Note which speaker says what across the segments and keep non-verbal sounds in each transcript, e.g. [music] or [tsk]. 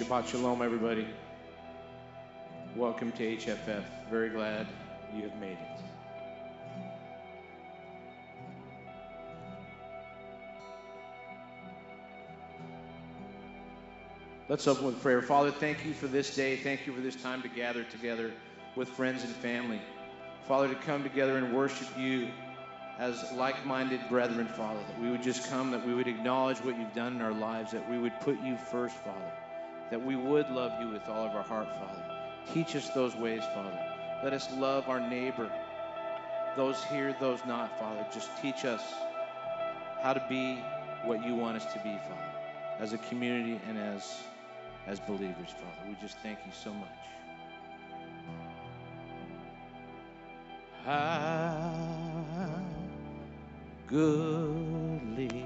Speaker 1: Shabbat Shalom, everybody. Welcome to HFF. Very glad you have made it. Let's open with prayer. Father, thank you for this day. Thank you for this time to gather together with friends and family. Father, to come together and worship you as like minded brethren, Father, that we would just come, that we would acknowledge what you've done in our lives, that we would put you first, Father, that we would love you with all of our heart, Father. Teach us those ways, Father. Let us love our neighbor, those here, those not, Father. Just teach us how to be what you want us to be, Father, as a community and as as believers, Father. We just thank you so much. How goodly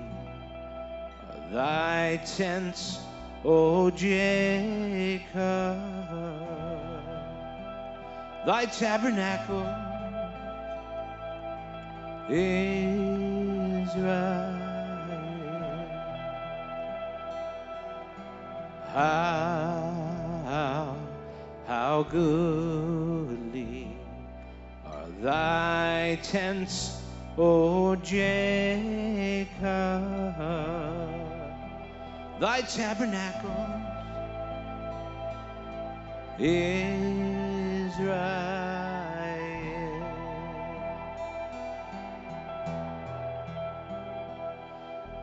Speaker 1: thy tents, O Jacob, thy tabernacle, Israel. How, how goodly are thy tents, O Jacob, thy tabernacle, Israel.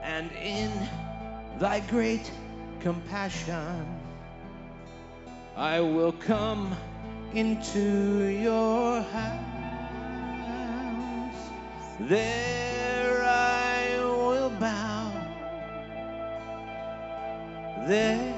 Speaker 1: And in thy great compassion. I will come into your house. There I will bow. There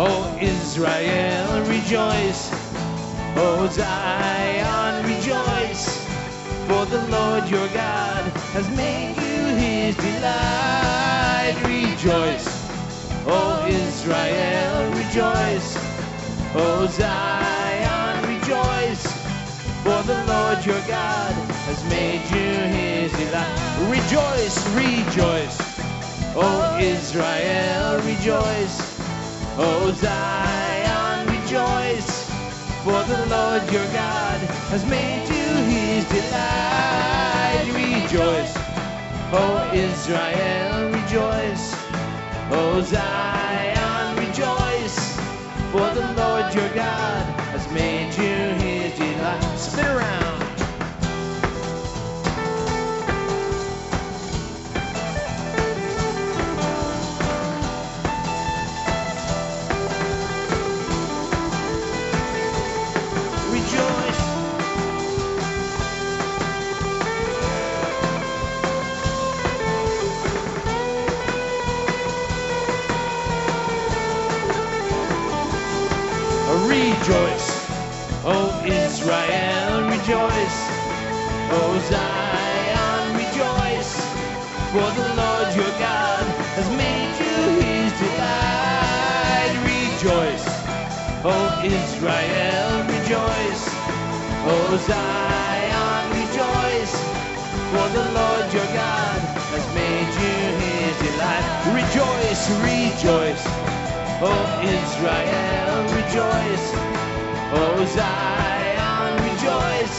Speaker 1: O Israel, rejoice. O Zion, rejoice, for the Lord your God has made you his delight. Rejoice, O Israel, rejoice. O Zion, rejoice, for the Lord your God has made you his delight. Rejoice, rejoice, O Israel, rejoice. O Zion, rejoice. For the Lord your God has made you his delight. Rejoice, O Israel, rejoice. O Zion, rejoice. For the Lord your God has made you Israel, rejoice. O Zion, rejoice. For the Lord your God has made you his delight. Rejoice, rejoice. O Israel, rejoice. O Zion, rejoice,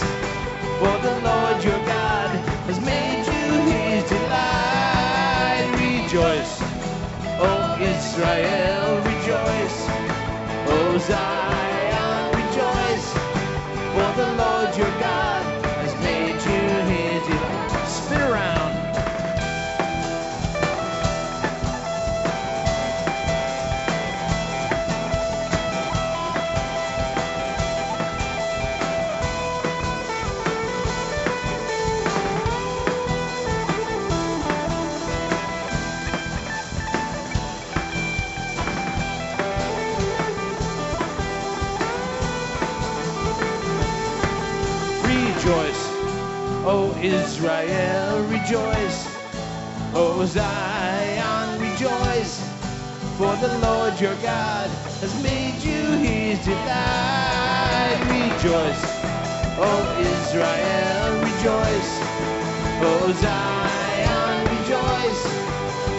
Speaker 1: for the Lord your God has made you his delight. Rejoice, O Israel, rejoice. Zion, rejoice, for the Lord your God O Zion, rejoice. For the Lord your God has made you his delight. Rejoice, O Israel, rejoice. O Zion, rejoice.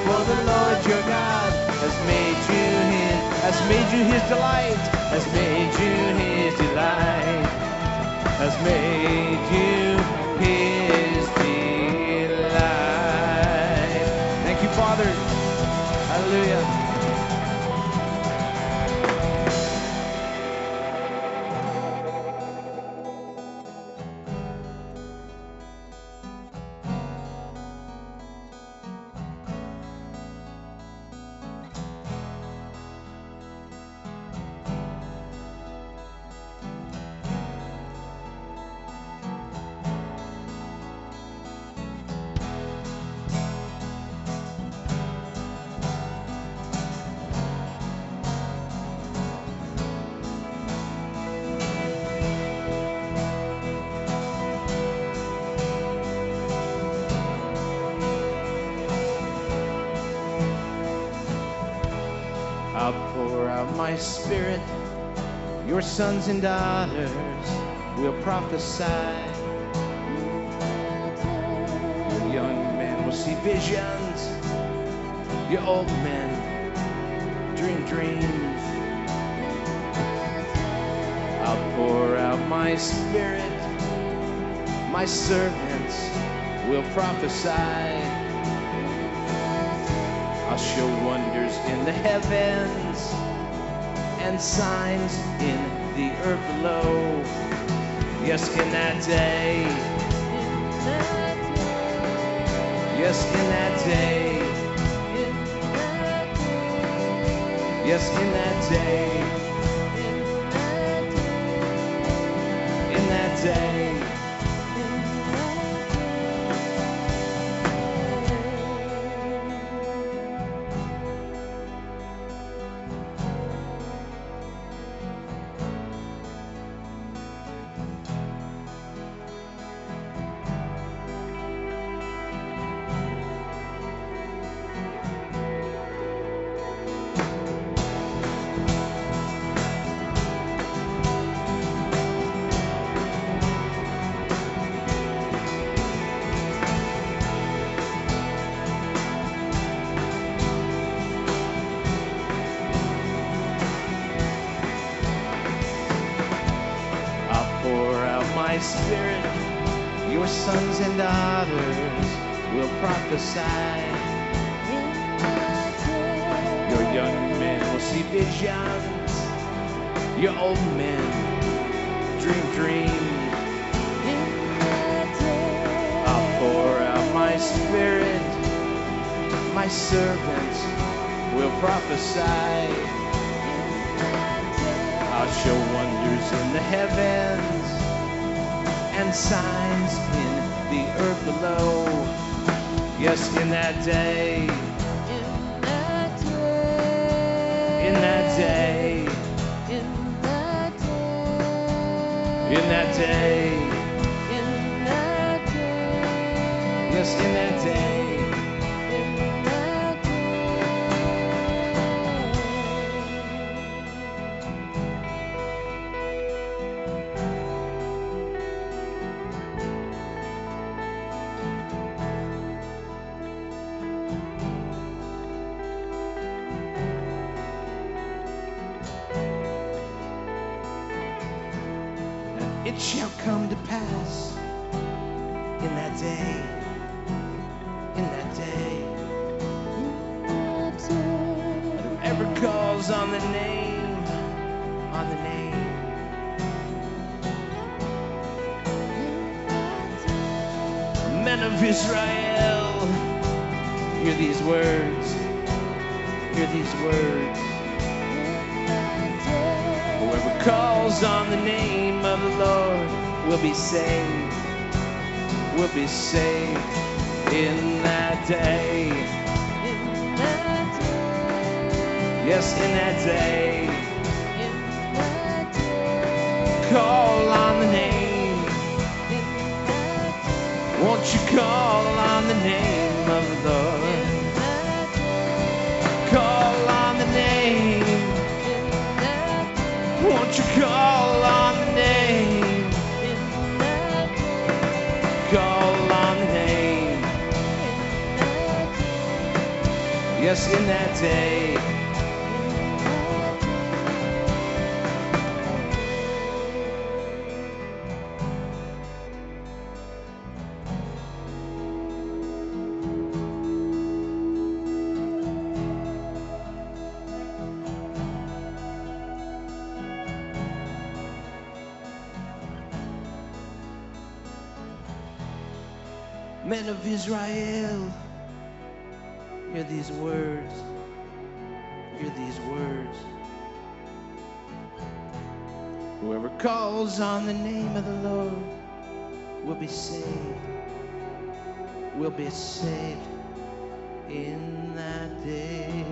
Speaker 1: For the Lord your God has made you his, has made you his delight, has made you his delight has made you his Hallelujah. And daughters will prophesy. Your young men will see visions. Your old men dream dreams. I'll pour out my spirit. My servants will prophesy. I'll show wonders in the heavens and signs in the earth below. Yes, in that day. Yes, in that day. Yes, in that day. Prophesy. Your young men will see visions. Your old men dream dreams. I'll pour out my spirit. My servants will prophesy. I'll show wonders in the heavens and signs in the earth below. Yes, in that day, in that day. in that day, in that in that day, in that, yes, in that day. call on. Yes, in that day. of Israel, hear these words. Hear these words. Whoever calls on the name of the Lord will be saved, will be saved in that day.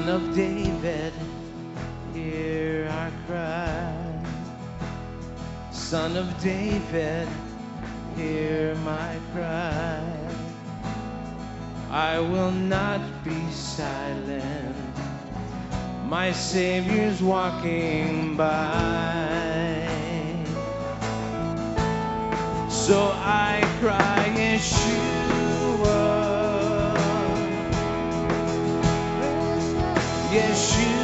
Speaker 1: one of them. yes, you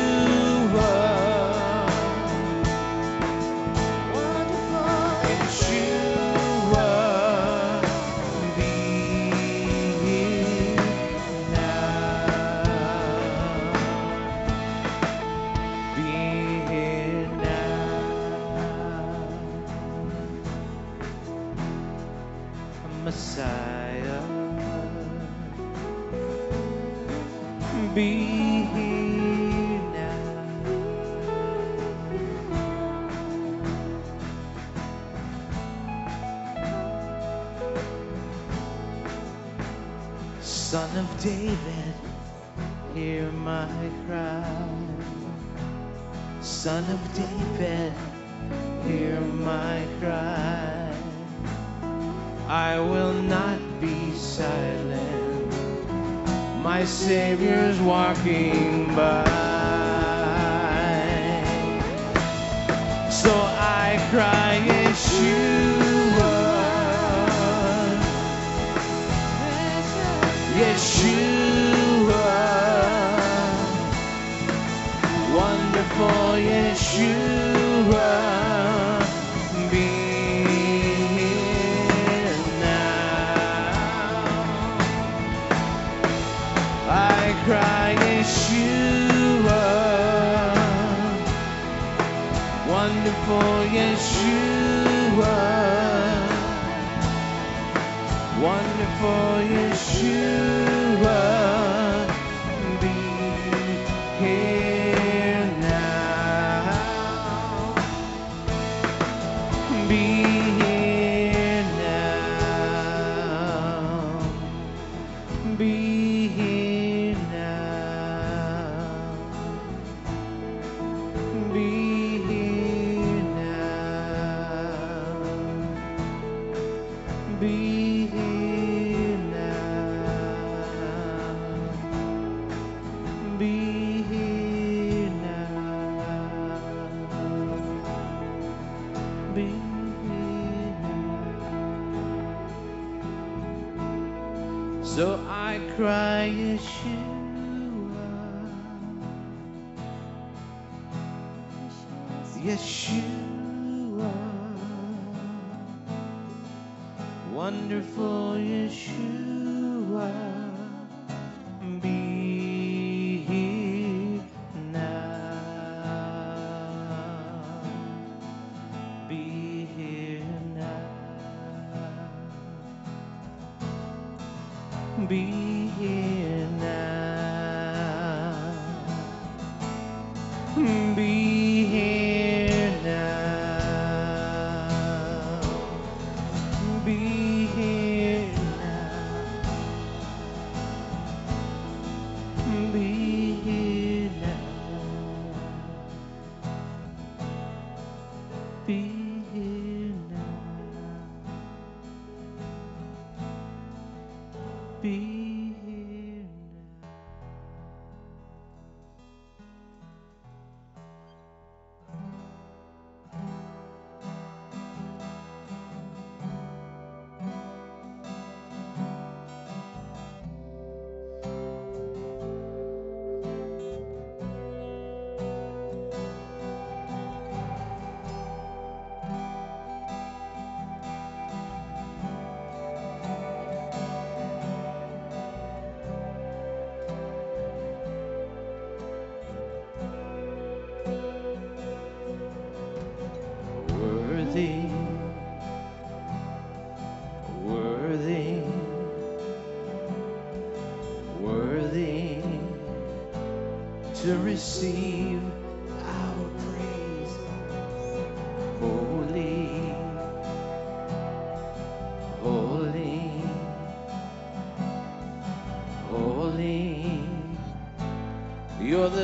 Speaker 1: Be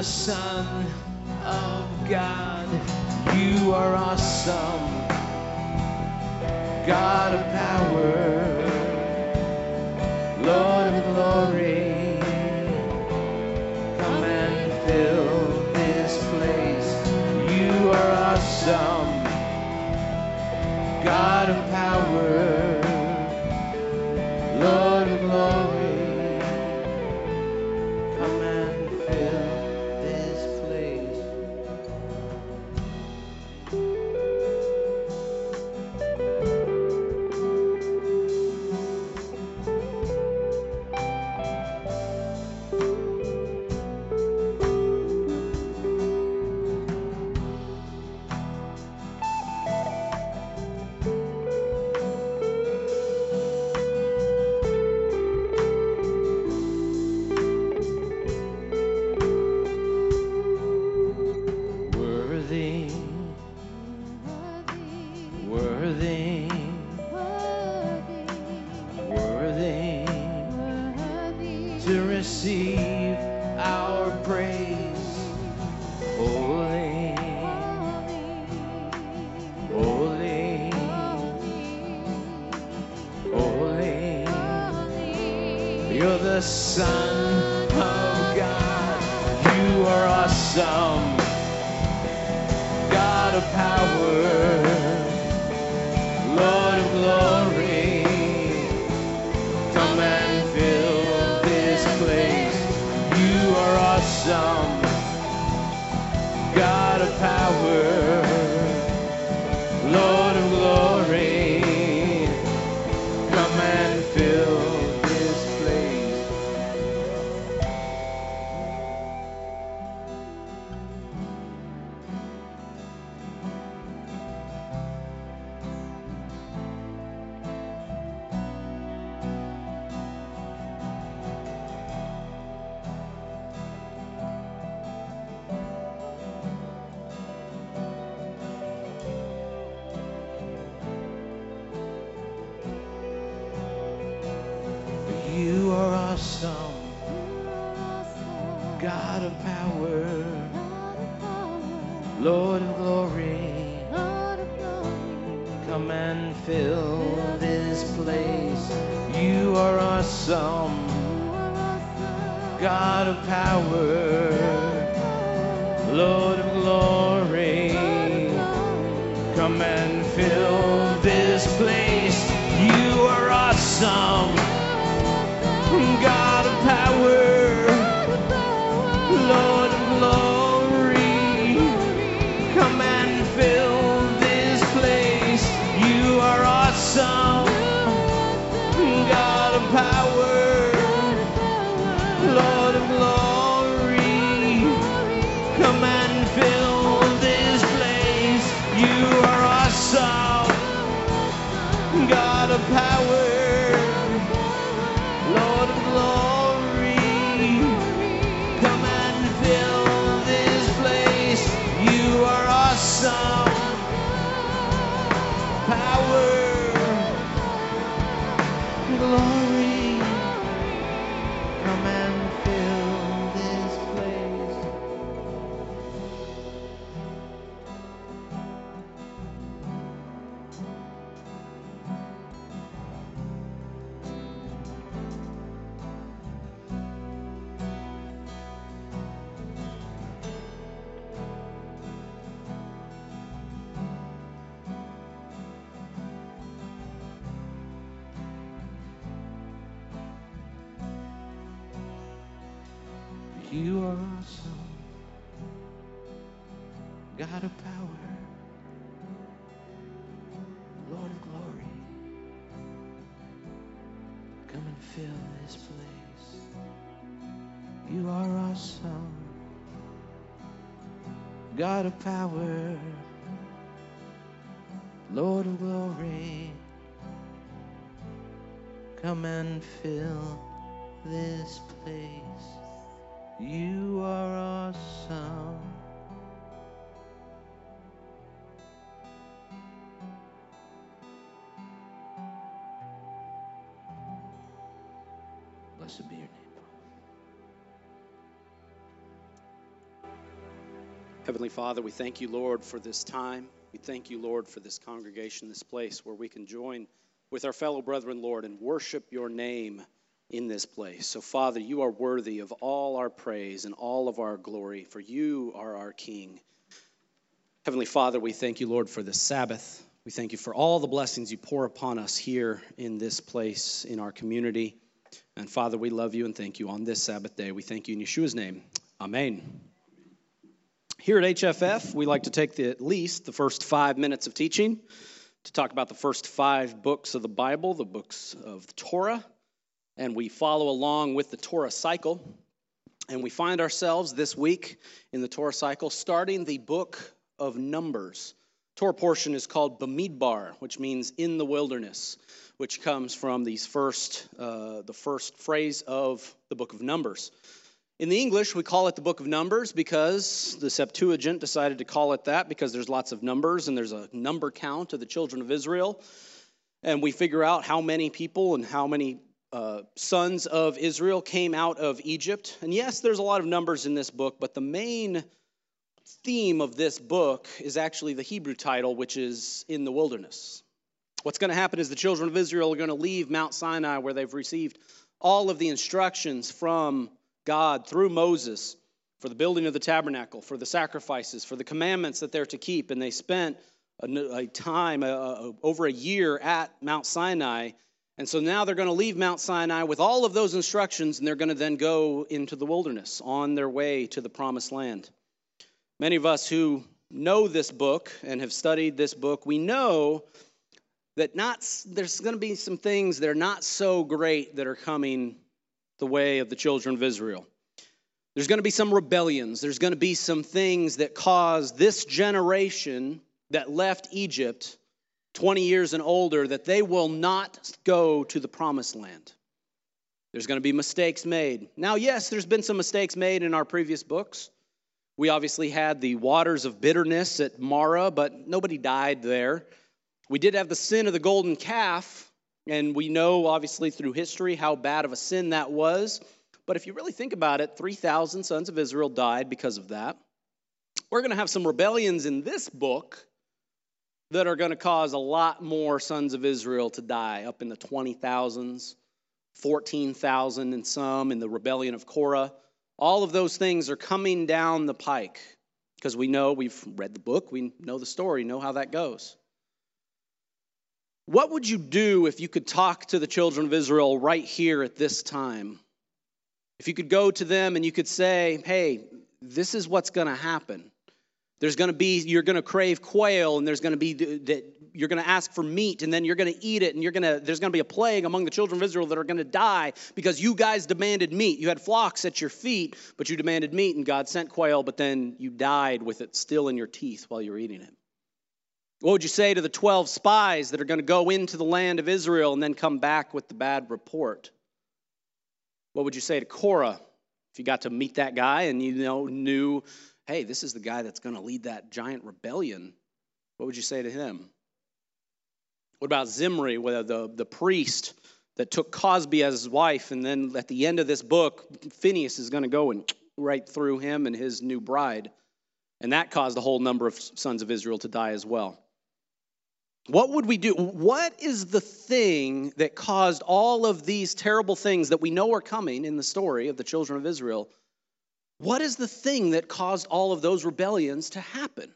Speaker 1: sun. see. You are awesome. God of power, Lord of glory, come and fill this place. You are awesome, God of power, Lord of glory, come and fill this
Speaker 2: Heavenly Father, we thank you, Lord, for this time. We thank you, Lord, for this congregation, this place where we can join with our fellow brethren, Lord, and worship your name in this place. So, Father, you are worthy of all our praise and all of our glory, for you are our King. Heavenly Father, we thank you, Lord, for the Sabbath. We thank you for all the blessings you pour upon us here in this place, in our community. And Father, we love you and thank you on this Sabbath day. We thank you in Yeshua's name. Amen. Here at HFF, we like to take the, at least the first five minutes of teaching to talk about the first five books of the Bible, the books of the Torah, and we follow along with the Torah cycle. And we find ourselves this week in the Torah cycle starting the book of Numbers. Torah portion is called Bamidbar, which means in the wilderness, which comes from these first, uh, the first phrase of the book of Numbers. In the English, we call it the book of Numbers because the Septuagint decided to call it that because there's lots of numbers and there's a number count of the children of Israel. And we figure out how many people and how many uh, sons of Israel came out of Egypt. And yes, there's a lot of numbers in this book, but the main theme of this book is actually the Hebrew title, which is in the wilderness. What's going to happen is the children of Israel are going to leave Mount Sinai where they've received all of the instructions from God through Moses for the building of the tabernacle, for the sacrifices, for the commandments that they're to keep. And they spent a, a time, a, a, over a year at Mount Sinai. And so now they're going to leave Mount Sinai with all of those instructions, and they're going to then go into the wilderness on their way to the promised land. Many of us who know this book and have studied this book, we know that not there's going to be some things that are not so great that are coming the way of the children of Israel. There's going to be some rebellions. There's going to be some things that cause this generation that left Egypt 20 years and older that they will not go to the promised land. There's going to be mistakes made. Now, yes, there's been some mistakes made in our previous books. We obviously had the waters of bitterness at Marah, but nobody died there. We did have the sin of the golden calf, and we know, obviously, through history how bad of a sin that was. But if you really think about it, 3,000 sons of Israel died because of that. We're going to have some rebellions in this book that are going to cause a lot more sons of Israel to die, up in the 20,000s, 14,000 in some, in the rebellion of Korah. All of those things are coming down the pike because we know, we've read the book, we know the story, know how that goes. What would you do if you could talk to the children of Israel right here at this time? If you could go to them and you could say, hey, this is what's going to happen. There's going to be, you're going to crave quail, and there's going to be that you're going to ask for meat, and then you're going to eat it, and you're going to, there's going to be a plague among the children of Israel that are going to die because you guys demanded meat. You had flocks at your feet, but you demanded meat, and God sent quail, but then you died with it still in your teeth while you were eating it. What would you say to the 12 spies that are going to go into the land of Israel and then come back with the bad report? What would you say to Korah if you got to meet that guy and you know knew, hey, this is the guy that's going to lead that giant rebellion? What would you say to him? What about Zimri, the, the priest that took Cosbi as his wife, and then at the end of this book, Phineas is going to go and [tsk] right through him and his new bride. And that caused a whole number of sons of Israel to die as well. What would we do? What is the thing that caused all of these terrible things that we know are coming in the story of the children of Israel? What is the thing that caused all of those rebellions to happen?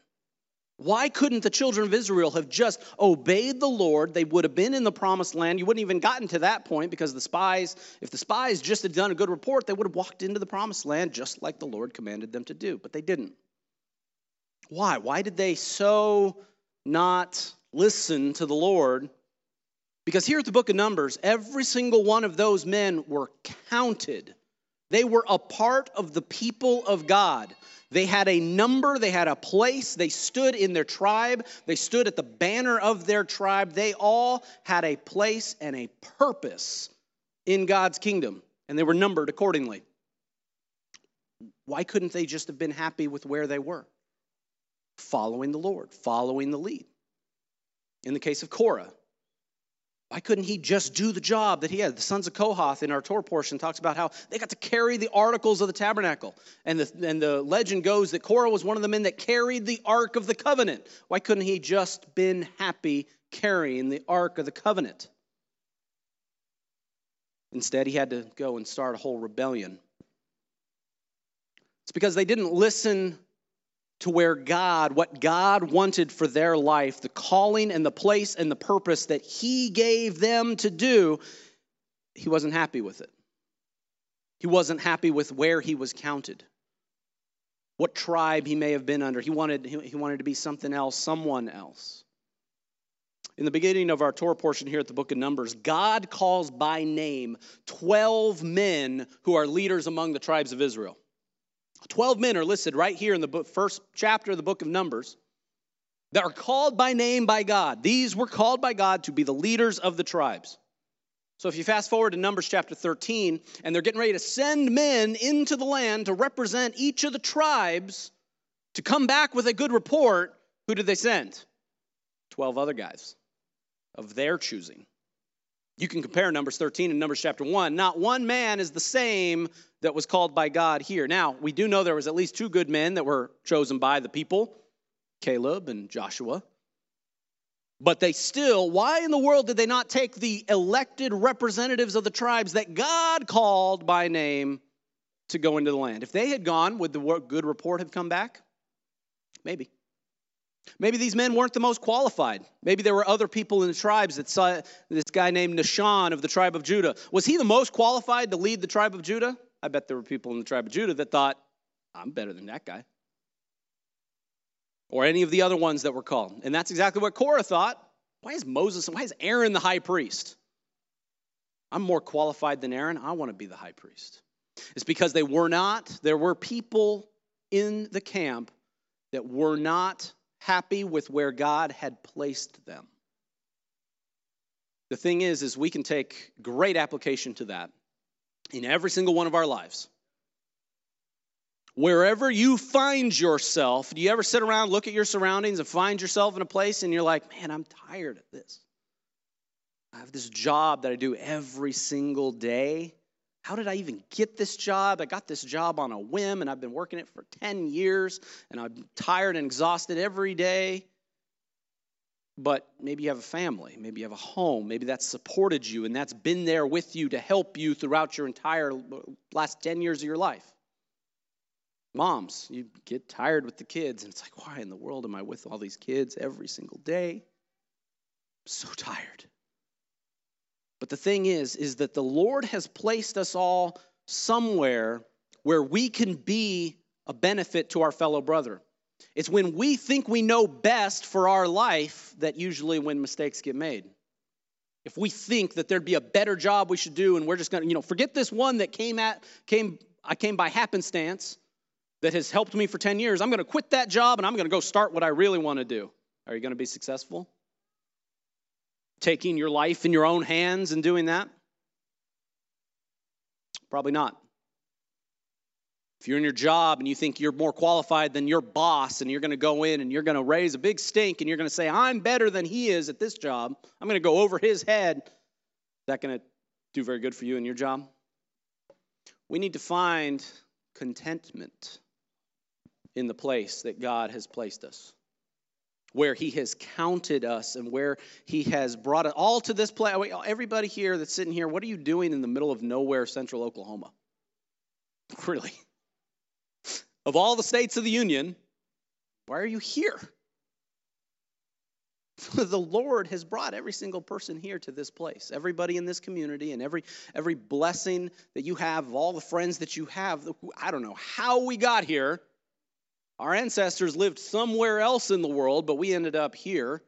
Speaker 2: Why couldn't the children of Israel have just obeyed the Lord? They would have been in the promised land. You wouldn't even gotten to that point because the spies, if the spies just had done a good report, they would have walked into the promised land just like the Lord commanded them to do, but they didn't. Why? Why did they so not listen to the Lord. Because here at the book of Numbers, every single one of those men were counted They were a part of the people of God. They had a number, they had a place, they stood in their tribe, they stood at the banner of their tribe. They all had a place and a purpose in God's kingdom, and they were numbered accordingly. Why couldn't they just have been happy with where they were? Following the Lord, following the lead. In the case of Korah, why couldn't he just do the job that he had? The sons of Kohath in our Torah portion talks about how they got to carry the articles of the tabernacle. And the, and the legend goes that Korah was one of the men that carried the Ark of the Covenant. Why couldn't he just been happy carrying the Ark of the Covenant? Instead, he had to go and start a whole rebellion. It's because they didn't listen to where God, what God wanted for their life, the calling and the place and the purpose that He gave them to do, He wasn't happy with it. He wasn't happy with where He was counted, what tribe He may have been under. He wanted, he wanted to be something else, someone else. In the beginning of our Torah portion here at the book of Numbers, God calls by name 12 men who are leaders among the tribes of Israel. 12 men are listed right here in the first chapter of the book of Numbers that are called by name by God. These were called by God to be the leaders of the tribes. So if you fast forward to Numbers chapter 13, and they're getting ready to send men into the land to represent each of the tribes to come back with a good report, who did they send? 12 other guys of their choosing. You can compare Numbers 13 and Numbers chapter 1. Not one man is the same that was called by God here. Now, we do know there was at least two good men that were chosen by the people, Caleb and Joshua. But they still, why in the world did they not take the elected representatives of the tribes that God called by name to go into the land? If they had gone, would the good report have come back? Maybe. Maybe these men weren't the most qualified. Maybe there were other people in the tribes that saw this guy named Nahshon of the tribe of Judah. Was he the most qualified to lead the tribe of Judah? I bet there were people in the tribe of Judah that thought, I'm better than that guy. Or any of the other ones that were called. And that's exactly what Korah thought. Why is Moses, why is Aaron the high priest? I'm more qualified than Aaron. I want to be the high priest. It's because they were not, there were people in the camp that were not happy with where God had placed them. The thing is is we can take great application to that in every single one of our lives. Wherever you find yourself, do you ever sit around, look at your surroundings, and find yourself in a place and you're like, man, I'm tired of this? I have this job that I do every single day. How did I even get this job? I got this job on a whim and I've been working it for 10 years and I'm tired and exhausted every day. But maybe you have a family, maybe you have a home, maybe that's supported you and that's been there with you to help you throughout your entire last 10 years of your life. Moms, you get tired with the kids and it's like, why in the world am I with all these kids every single day? I'm so tired. But the thing is, is that the Lord has placed us all somewhere where we can be a benefit to our fellow brother. It's when we think we know best for our life that usually when mistakes get made. If we think that there'd be a better job we should do and we're just going to, you know, forget this one that came at came I came by happenstance that has helped me for 10 years. I'm going to quit that job and I'm going to go start what I really want to do. Are you going to be successful? taking your life in your own hands and doing that? Probably not. If you're in your job and you think you're more qualified than your boss and you're going to go in and you're going to raise a big stink and you're going to say, I'm better than he is at this job, I'm going to go over his head, is that going to do very good for you in your job? We need to find contentment in the place that God has placed us where he has counted us and where he has brought us all to this place. Everybody here that's sitting here, what are you doing in the middle of nowhere, central Oklahoma? [laughs] Really? Of all the states of the Union, why are you here? [laughs] the Lord has brought every single person here to this place. Everybody in this community and every every blessing that you have, all the friends that you have. I don't know how we got here, our ancestors lived somewhere else in the world, but we ended up here,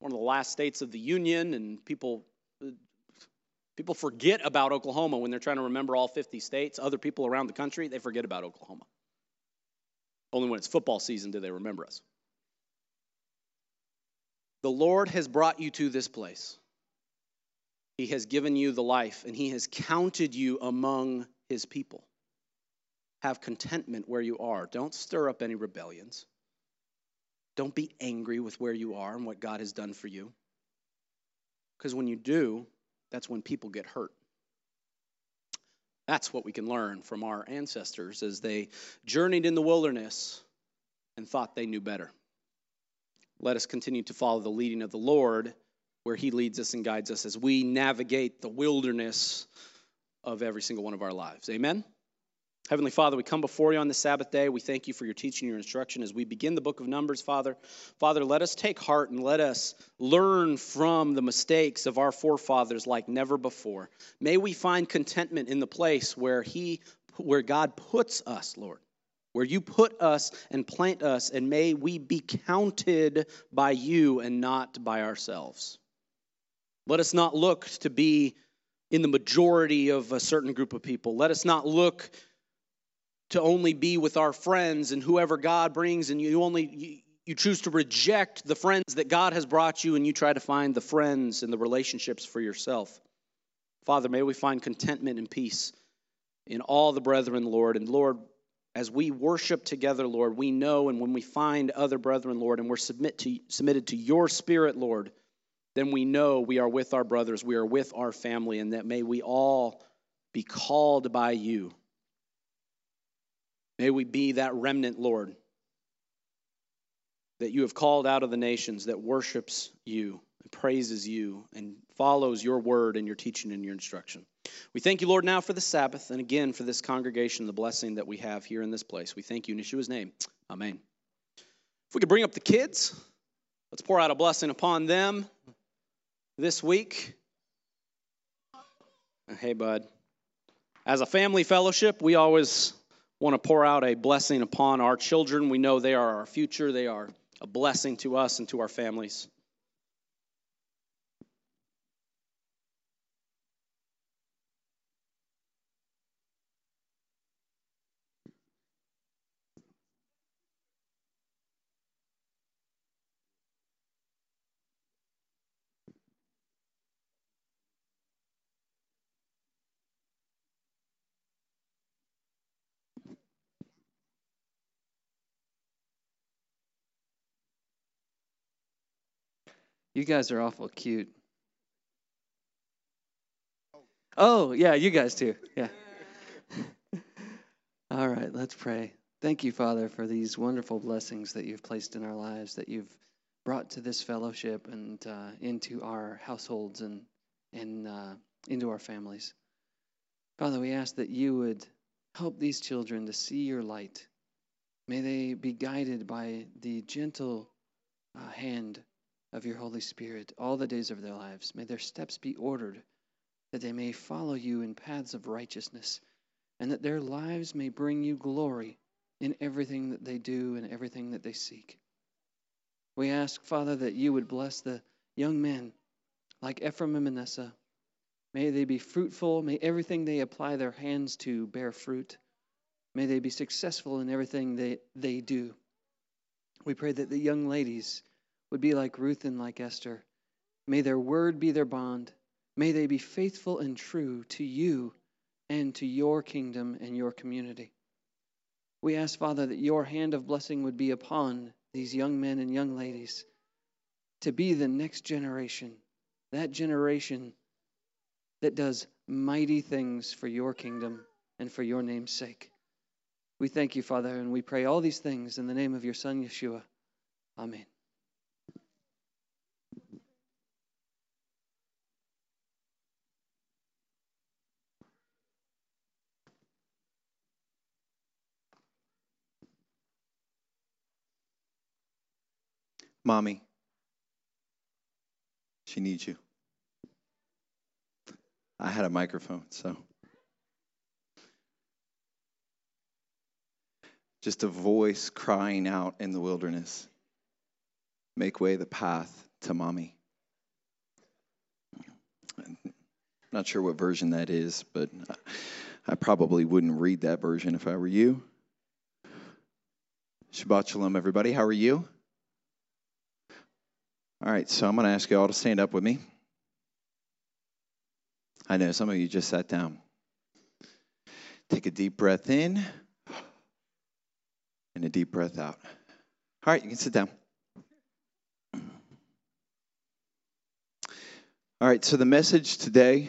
Speaker 2: one of the last states of the Union, and people, People forget about Oklahoma when they're trying to remember all 50 states. Other people around the country, they forget about Oklahoma. Only when it's football season do they remember us. The Lord has brought you to this place. He has given you the life, and He has counted you among His people. Have contentment where you are. Don't stir up any rebellions. Don't be angry with where you are and what God has done for you. Because when you do, that's when people get hurt. That's what we can learn from our ancestors as they journeyed in the wilderness and thought they knew better. Let us continue to follow the leading of the Lord where He leads us and guides us as we navigate the wilderness of every single one of our lives. Amen. Heavenly Father, we come before you on this Sabbath day. We thank you for your teaching, your instruction as we begin the book of Numbers, Father. Father, let us take heart and let us learn from the mistakes of our forefathers like never before. May we find contentment in the place where he where God puts us, Lord. Where you put us and plant us, and may we be counted by you and not by ourselves. Let us not look to be in the majority of a certain group of people. Let us not look to only be with our friends and whoever God brings, and you only you, you choose to reject the friends that God has brought you, and you try to find the friends and the relationships for yourself. Father, may we find contentment and peace in all the brethren, Lord. And Lord, as we worship together, Lord, we know, and when we find other brethren, Lord, and we're submit to, submitted to your spirit, Lord, then we know we are with our brothers, we are with our family, and that may we all be called by you May we be that remnant, Lord, that you have called out of the nations that worships you and praises you and follows your word and your teaching and your instruction. We thank you, Lord, now for the Sabbath and again for this congregation, the blessing that we have here in this place. We thank you in Yeshua's name. Amen. If we could bring up the kids, let's pour out a blessing upon them this week. Hey, bud. As a family fellowship, we always want to pour out a blessing upon our children. We know they are our future, they are a blessing to us and to our families.
Speaker 3: You guys are awful cute. Oh, yeah, you guys too. Yeah. [laughs] All right, let's pray. Thank you, Father, for these wonderful blessings that you've placed in our lives, that you've brought to this fellowship and uh, into our households and, and uh, into our families. Father, we ask that you would help these children to see your light. May they be guided by the gentle uh, hand of your Holy Spirit all the days of their lives. May their steps be ordered, that they may follow you in paths of righteousness, and that their lives may bring you glory in everything that they do and everything that they seek. We ask, Father, that you would bless the young men like Ephraim and Manasseh. May they be fruitful. May everything they apply their hands to bear fruit. May they be successful in everything they, they do. We pray that the young ladies would be like Ruth and like Esther. May their word be their bond. May they be faithful and true to you and to your kingdom and your community. We ask, Father, that your hand of blessing would be upon these young men and young ladies to be the next generation, that generation that does mighty things for your kingdom and for your name's sake. We thank you, Father, and we pray all these things in the name of your Son, Yeshua. Amen.
Speaker 4: Mommy, she needs you. I had a microphone, so. Just a voice crying out in the wilderness Make way the path to mommy. Not sure what version that is, but I probably wouldn't read that version if I were you. Shabbat Shalom, everybody. How are you? All right, so I'm going to ask you all to stand up with me. I know some of you just sat down. Take a deep breath in and a deep breath out. All right, you can sit down. All right, so the message today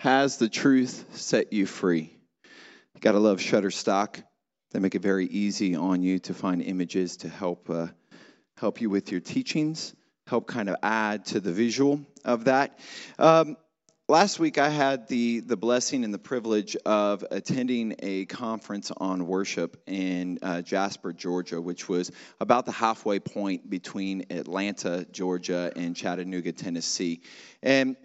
Speaker 4: has the truth set you free. You got to love Shutterstock. They make it very easy on you to find images to help uh, help you with your teachings, help kind of add to the visual of that. Um, last week I had the the blessing and the privilege of attending a conference on worship in uh, Jasper, Georgia, which was about the halfway point between Atlanta, Georgia, and Chattanooga, Tennessee, and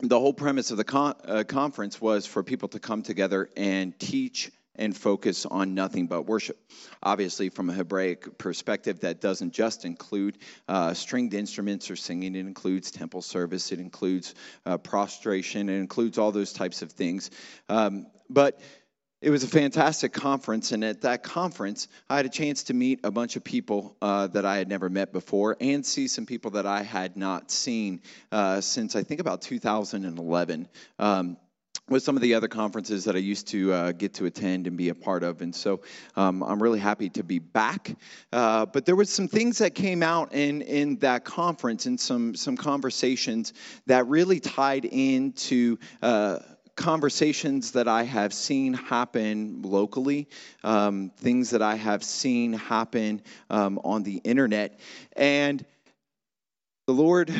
Speaker 4: the whole premise of the con- uh, conference was for people to come together and teach and focus on nothing but worship. Obviously, from a Hebraic perspective, that doesn't just include uh, stringed instruments or singing, it includes temple service, it includes uh, prostration, it includes all those types of things. Um, but it was a fantastic conference, and at that conference, I had a chance to meet a bunch of people uh, that I had never met before and see some people that I had not seen uh, since I think about 2011. Um, with some of the other conferences that I used to uh, get to attend and be a part of. And so um, I'm really happy to be back. Uh, but there was some things that came out in, in that conference and some, some conversations that really tied into uh, conversations that I have seen happen locally, um, things that I have seen happen um, on the internet. And the Lord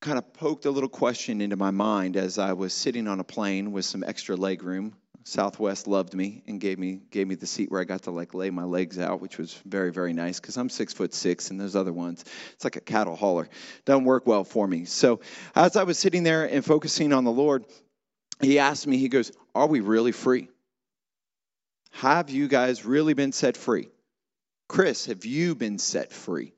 Speaker 4: kind of poked a little question into my mind as I was sitting on a plane with some extra leg room. Southwest loved me and gave me gave me the seat where I got to like lay my legs out, which was very very nice because I'm six foot six and those other ones it's like a cattle hauler doesn't work well for me. So as I was sitting there and focusing on the Lord, He asked me. He goes, "Are we really free? Have you guys really been set free? Chris, have you been set free?"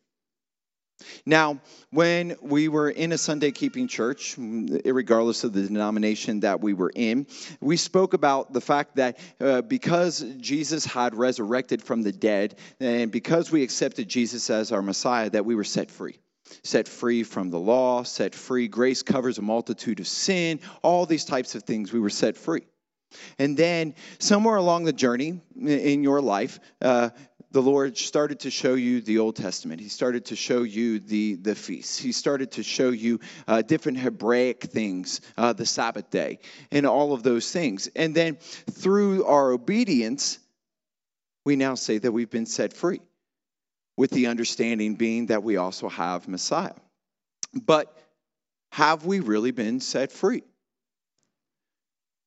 Speaker 4: Now, when we were in a Sunday keeping church, regardless of the denomination that we were in, we spoke about the fact that uh, because Jesus had resurrected from the dead, and because we accepted Jesus as our Messiah, that we were set free. Set free from the law, set free. Grace covers a multitude of sin, all these types of things. We were set free. And then, somewhere along the journey in your life, uh, the Lord started to show you the Old Testament. He started to show you the, the feasts. He started to show you uh, different Hebraic things, uh, the Sabbath day, and all of those things. And then through our obedience, we now say that we've been set free, with the understanding being that we also have Messiah. But have we really been set free?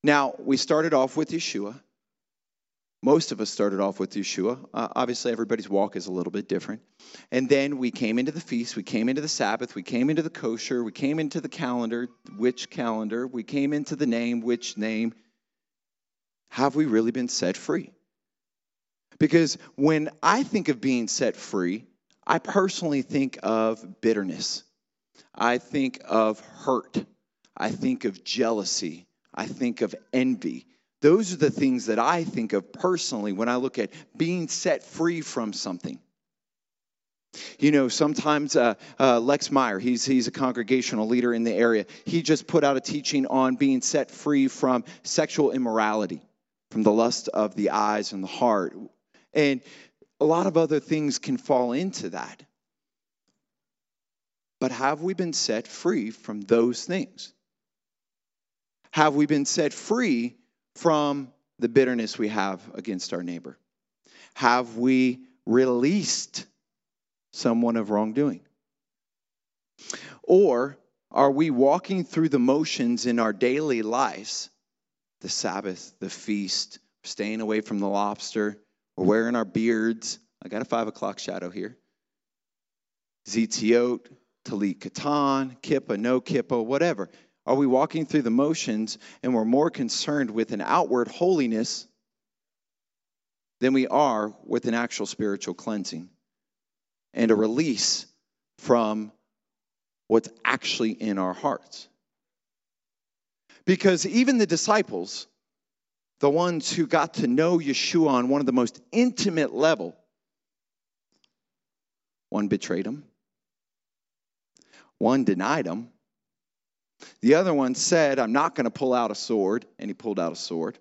Speaker 4: Now, we started off with Yeshua most of us started off with Yeshua. Uh, obviously, everybody's walk is a little bit different. And then we came into the feast, we came into the Sabbath, we came into the kosher, we came into the calendar, which calendar, we came into the name, which name. Have we really been set free? Because when I think of being set free, I personally think of bitterness. I think of hurt. I think of jealousy. I think of envy. Those are the things that I think of personally when I look at being set free from something. You know, sometimes uh, uh, Lex Meyer, he's, he's a congregational leader in the area, he just put out a teaching on being set free from sexual immorality, from the lust of the eyes and the heart. And a lot of other things can fall into that. But have we been set free from those things? Have we been set free from the bitterness we have against our neighbor? Have we released someone of wrongdoing? Or are we walking through the motions in our daily lives? The Sabbath, the feast, staying away from the lobster, wearing our beards. I got a five o'clock shadow here. Tzitzit, Talit Katan, Kippah, no Kippah, whatever. Are we walking through the motions and we're more concerned with an outward holiness than we are with an actual spiritual cleansing and a release from what's actually in our hearts? Because even the disciples, the ones who got to know Yeshua on one of the most intimate level, one betrayed him, one denied him, the other one said, I'm not going to pull out a sword, and he pulled out a sword.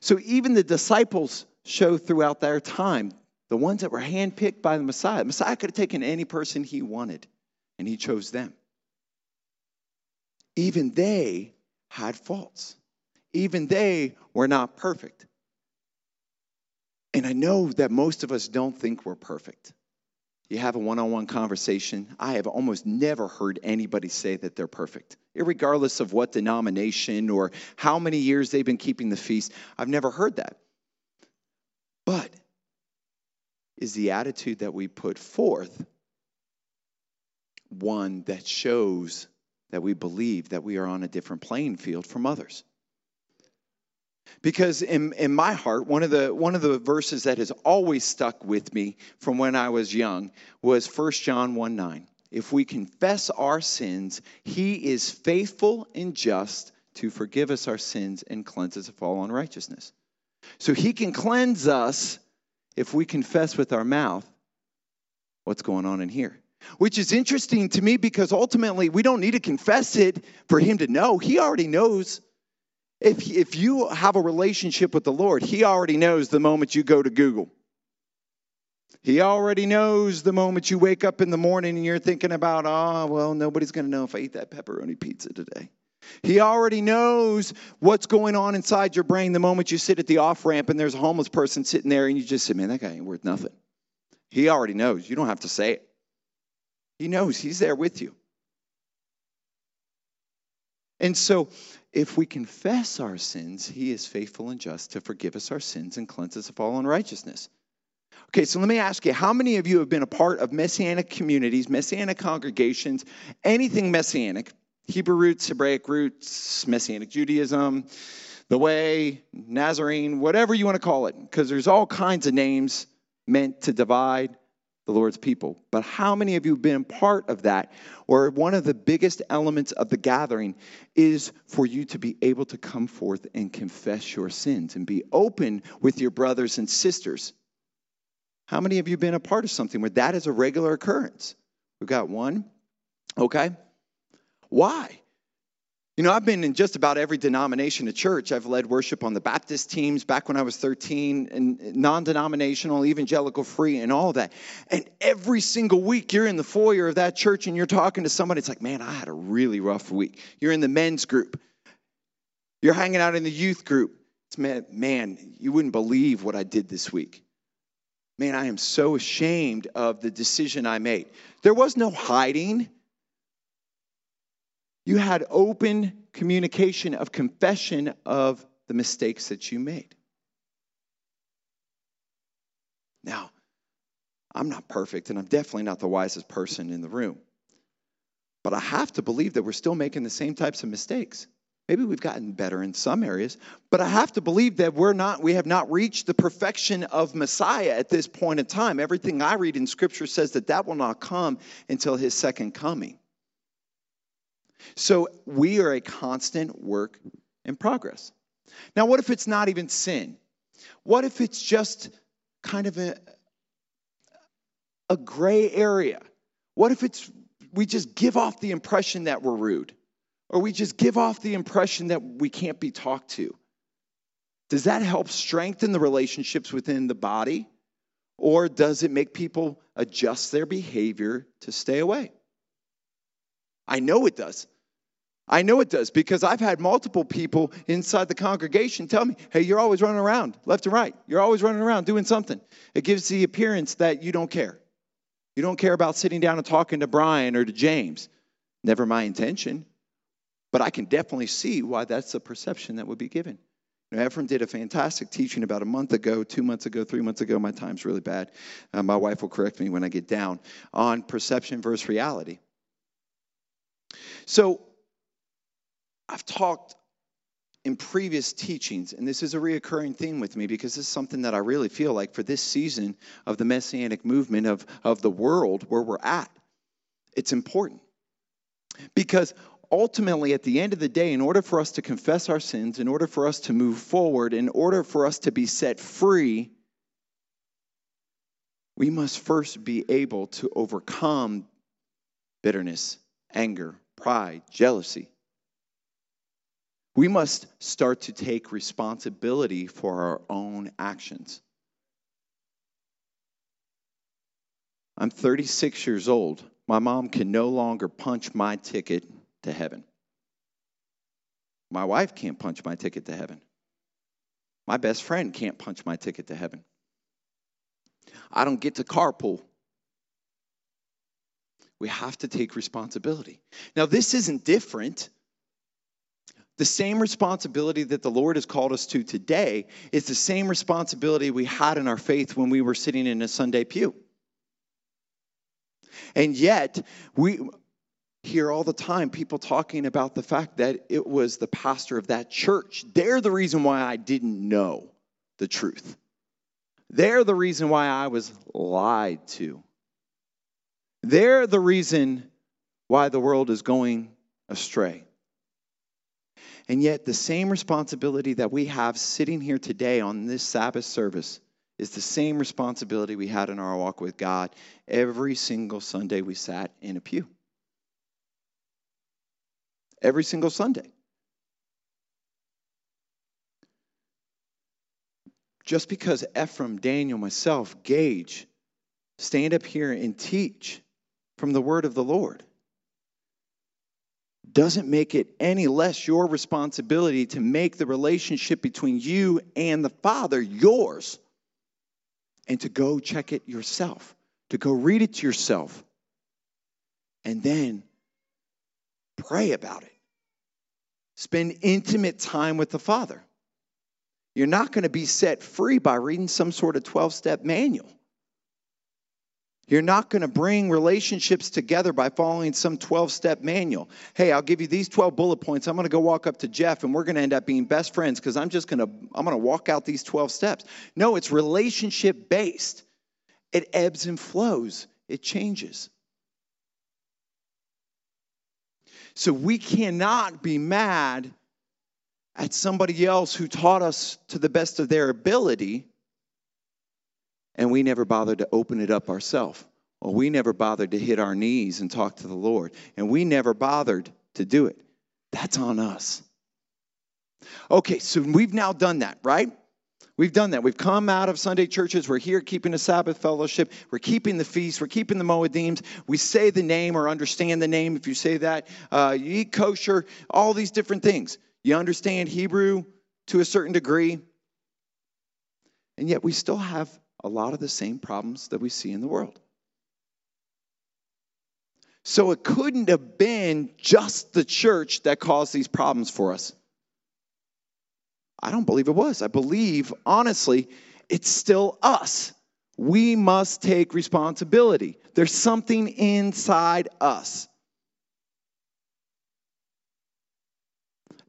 Speaker 4: So even the disciples show throughout their time, the ones that were handpicked by the Messiah, the Messiah could have taken any person he wanted, and he chose them. Even they had faults. Even they were not perfect. And I know that most of us don't think we're perfect. You have a one on one conversation. I have almost never heard anybody say that they're perfect, regardless of what denomination or how many years they've been keeping the feast. I've never heard that. But is the attitude that we put forth one that shows that we believe that we are on a different playing field from others? Because in, in my heart, one of, the, one of the verses that has always stuck with me from when I was young was 1 John 1 9. If we confess our sins, he is faithful and just to forgive us our sins and cleanse us of all unrighteousness. So he can cleanse us if we confess with our mouth what's going on in here. Which is interesting to me because ultimately we don't need to confess it for him to know. He already knows. If, if you have a relationship with the Lord, He already knows the moment you go to Google. He already knows the moment you wake up in the morning and you're thinking about, oh, well, nobody's going to know if I eat that pepperoni pizza today. He already knows what's going on inside your brain the moment you sit at the off ramp and there's a homeless person sitting there and you just say, man, that guy ain't worth nothing. He already knows. You don't have to say it. He knows. He's there with you. And so if we confess our sins, he is faithful and just to forgive us our sins and cleanse us of all unrighteousness. Okay, so let me ask you how many of you have been a part of messianic communities, messianic congregations, anything messianic? Hebrew roots, Hebraic roots, messianic Judaism, the way, Nazarene, whatever you want to call it, because there's all kinds of names meant to divide the Lord's people. But how many of you have been part of that? Or one of the biggest elements of the gathering is for you to be able to come forth and confess your sins and be open with your brothers and sisters. How many of you have been a part of something where that is a regular occurrence? We've got one. Okay. Why? You know, I've been in just about every denomination of church. I've led worship on the Baptist teams back when I was 13, and non denominational, evangelical free, and all that. And every single week, you're in the foyer of that church and you're talking to somebody. It's like, man, I had a really rough week. You're in the men's group, you're hanging out in the youth group. It's, man, man, you wouldn't believe what I did this week. Man, I am so ashamed of the decision I made. There was no hiding. You had open communication of confession of the mistakes that you made. Now, I'm not perfect, and I'm definitely not the wisest person in the room. But I have to believe that we're still making the same types of mistakes. Maybe we've gotten better in some areas, but I have to believe that we're not, we have not reached the perfection of Messiah at this point in time. Everything I read in Scripture says that that will not come until his second coming. So we are a constant work in progress. Now, what if it's not even sin? What if it's just kind of a, a gray area? What if it's we just give off the impression that we're rude? Or we just give off the impression that we can't be talked to? Does that help strengthen the relationships within the body? Or does it make people adjust their behavior to stay away? I know it does. I know it does because I've had multiple people inside the congregation tell me, hey, you're always running around left and right. You're always running around doing something. It gives the appearance that you don't care. You don't care about sitting down and talking to Brian or to James. Never my intention. But I can definitely see why that's the perception that would be given. Ephraim did a fantastic teaching about a month ago, two months ago, three months ago. My time's really bad. Uh, my wife will correct me when I get down on perception versus reality. So I've talked in previous teachings, and this is a reoccurring theme with me because this is something that I really feel like for this season of the messianic movement of, of the world where we're at, it's important. Because ultimately, at the end of the day, in order for us to confess our sins, in order for us to move forward, in order for us to be set free, we must first be able to overcome bitterness, anger, pride, jealousy. We must start to take responsibility for our own actions. I'm 36 years old. My mom can no longer punch my ticket to heaven. My wife can't punch my ticket to heaven. My best friend can't punch my ticket to heaven. I don't get to carpool. We have to take responsibility. Now, this isn't different. The same responsibility that the Lord has called us to today is the same responsibility we had in our faith when we were sitting in a Sunday pew. And yet, we hear all the time people talking about the fact that it was the pastor of that church. They're the reason why I didn't know the truth. They're the reason why I was lied to. They're the reason why the world is going astray. And yet, the same responsibility that we have sitting here today on this Sabbath service is the same responsibility we had in our walk with God every single Sunday we sat in a pew. Every single Sunday. Just because Ephraim, Daniel, myself, Gage, stand up here and teach from the word of the Lord doesn't make it any less your responsibility to make the relationship between you and the Father yours and to go check it yourself, to go read it to yourself, and then pray about it. Spend intimate time with the Father. You're not going to be set free by reading some sort of 12 step manual. You're not going to bring relationships together by following some 12 step manual. Hey, I'll give you these 12 bullet points. I'm going to go walk up to Jeff and we're going to end up being best friends because I'm just going to I'm going to walk out these 12 steps. No, it's relationship based. It ebbs and flows. It changes. So we cannot be mad at somebody else who taught us to the best of their ability and we never bothered to open it up ourselves. Or we never bothered to hit our knees and talk to the Lord. And we never bothered to do it. That's on us. Okay, so we've now done that, right? We've done that. We've come out of Sunday churches. We're here keeping a Sabbath fellowship. We're keeping the feast. We're keeping the Moedims. We say the name or understand the name if you say that. Uh, you eat kosher, all these different things. You understand Hebrew to a certain degree. And yet we still have a lot of the same problems that we see in the world. So it couldn't have been just the church that caused these problems for us. I don't believe it was. I believe, honestly, it's still us. We must take responsibility. There's something inside us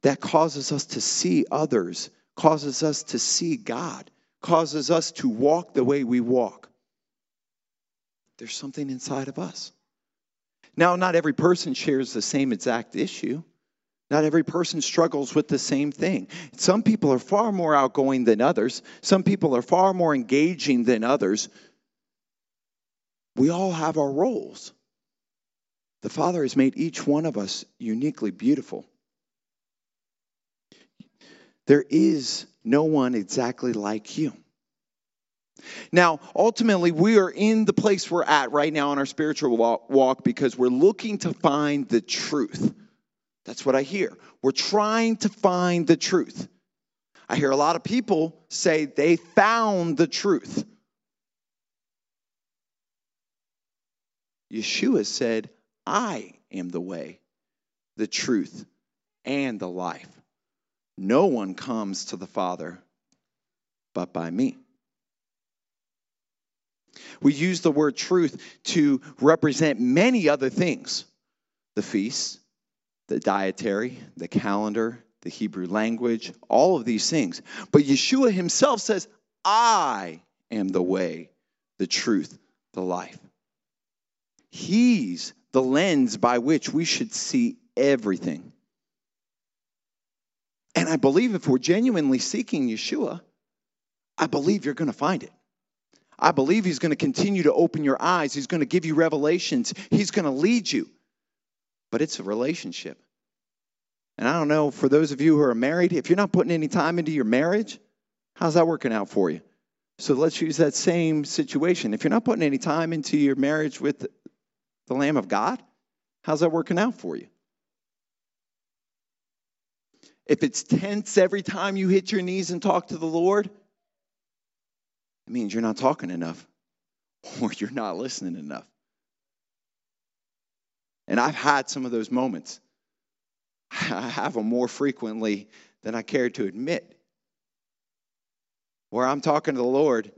Speaker 4: that causes us to see others, causes us to see God, causes us to walk the way we walk. There's something inside of us. Now, not every person shares the same exact issue. Not every person struggles with the same thing. Some people are far more outgoing than others. Some people are far more engaging than others. We all have our roles. The Father has made each one of us uniquely beautiful. There is no one exactly like you. Now, ultimately, we are in the place we're at right now in our spiritual walk because we're looking to find the truth. That's what I hear. We're trying to find the truth. I hear a lot of people say they found the truth. Yeshua said, I am the way, the truth, and the life. No one comes to the Father but by me. We use the word truth to represent many other things the feasts, the dietary, the calendar, the Hebrew language, all of these things. But Yeshua himself says, I am the way, the truth, the life. He's the lens by which we should see everything. And I believe if we're genuinely seeking Yeshua, I believe you're going to find it. I believe He's going to continue to open your eyes. He's going to give you revelations. He's going to lead you. But it's a relationship. And I don't know, for those of you who are married, if you're not putting any time into your marriage, how's that working out for you? So let's use that same situation. If you're not putting any time into your marriage with the Lamb of God, how's that working out for you? If it's tense every time you hit your knees and talk to the Lord, it means you're not talking enough [laughs] or you're not listening enough. And I've had some of those moments. [laughs] I have them more frequently than I care to admit where I'm talking to the Lord,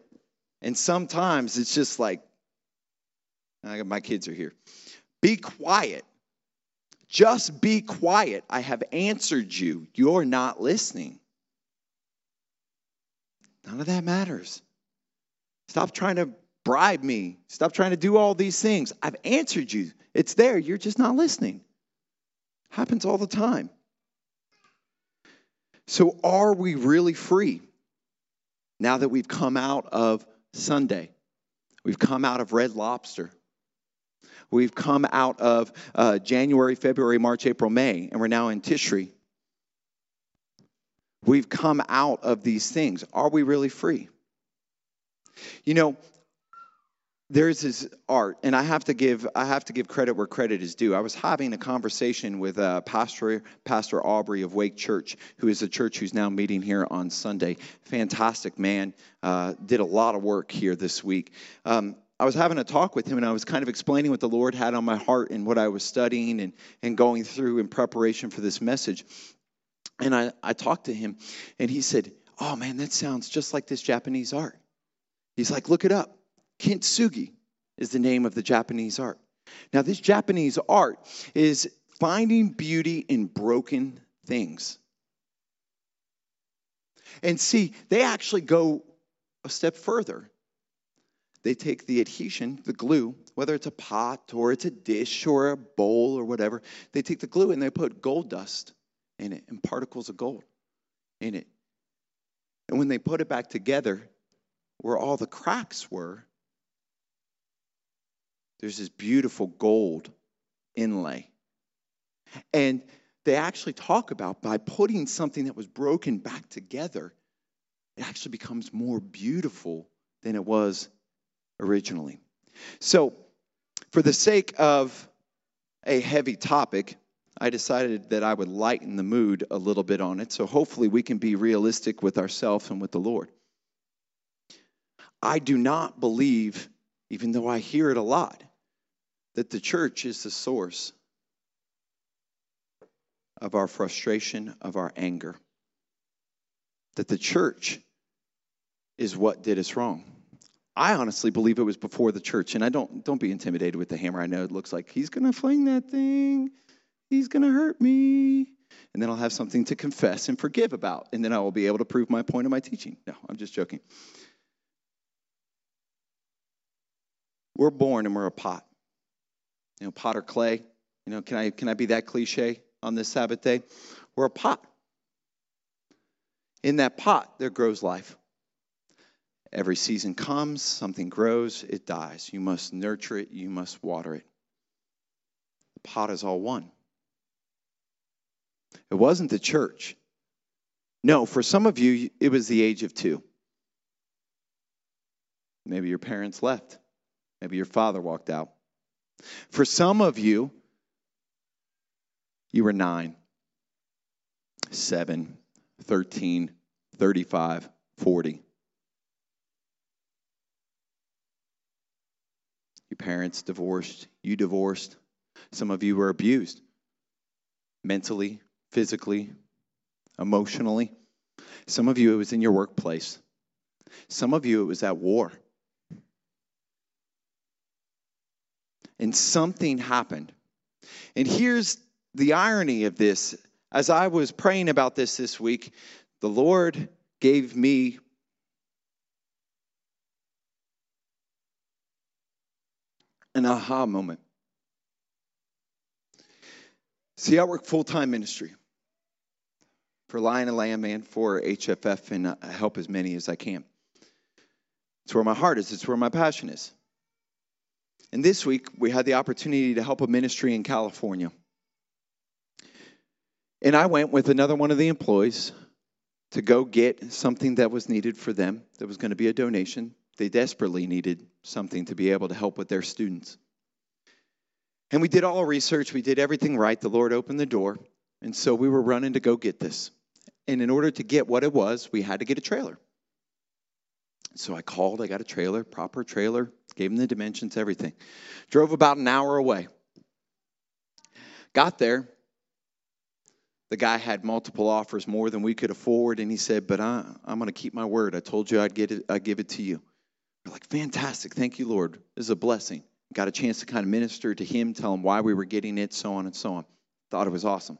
Speaker 4: and sometimes it's just like, my kids are here. Be quiet. Just be quiet. I have answered you. You're not listening. None of that matters. Stop trying to bribe me. Stop trying to do all these things. I've answered you. It's there. You're just not listening. Happens all the time. So, are we really free? now that we've come out of Sunday, we've come out of Red Lobster, we've come out of uh, January, February, March, April, May, and we're now in Tishri. We've come out of these things. Are we really free? You know, there's this art, and I have to give I have to give credit where credit is due. I was having a conversation with uh, Pastor Pastor Aubrey of Wake Church, who is a church who's now meeting here on Sunday. Fantastic man, uh, did a lot of work here this week. Um, I was having a talk with him, and I was kind of explaining what the Lord had on my heart and what I was studying and and going through in preparation for this message. And I I talked to him, and he said, "Oh man, that sounds just like this Japanese art." He's like, "Look it up." Kintsugi is the name of the Japanese art. Now, this Japanese art is finding beauty in broken things. And see, they actually go a step further. They take the adhesion, the glue, whether it's a pot or it's a dish or a bowl or whatever, they take the glue and they put gold dust in it and particles of gold in it. And when they put it back together, where all the cracks were, there's this beautiful gold inlay. And they actually talk about by putting something that was broken back together, it actually becomes more beautiful than it was originally. So, for the sake of a heavy topic, I decided that I would lighten the mood a little bit on it. So, hopefully, we can be realistic with ourselves and with the Lord. I do not believe, even though I hear it a lot, that the church is the source of our frustration, of our anger. That the church is what did us wrong. I honestly believe it was before the church, and I don't don't be intimidated with the hammer. I know it looks like he's gonna fling that thing, he's gonna hurt me, and then I'll have something to confess and forgive about, and then I will be able to prove my point of my teaching. No, I'm just joking. We're born and we're a pot you know, pot or clay. You know, can I can I be that cliche on this Sabbath day? We're a pot. In that pot, there grows life. Every season comes, something grows, it dies. You must nurture it, you must water it. The pot is all one. It wasn't the church. No, for some of you, it was the age of two. Maybe your parents left. Maybe your father walked out. For some of you, you were 9, 7, 13, 35, 40. Parents divorced, you divorced. Some of you were abused mentally, physically, emotionally. Some of you, it was in your workplace. Some of you, it was at war. and something happened. And here's the irony of this. As I was praying about this this week, the Lord gave me an aha moment. See, I work full time ministry for Lion and Lamb and for HFF, and I help as many as I can. It's where my heart is, it's where my passion is. And this week, we had the opportunity to help a ministry in California. And I went with another one of the employees to go get something that was needed for them, that was going to be a donation. They desperately needed something to be able to help with their students. And we did all research, we did everything right. The Lord opened the door. And so we were running to go get this. And in order to get what it was, we had to get a trailer. So I called, I got a trailer, proper trailer, gave him the dimensions, everything. Drove about an hour away. Got there. The guy had multiple offers, more than we could afford, and he said, But uh, I, am going to keep my word. I told you I'd, get it, I'd give it to you. We're like, Fantastic. Thank you, Lord. This is a blessing. Got a chance to kind of minister to him, tell him why we were getting it, so on and so on. Thought it was awesome.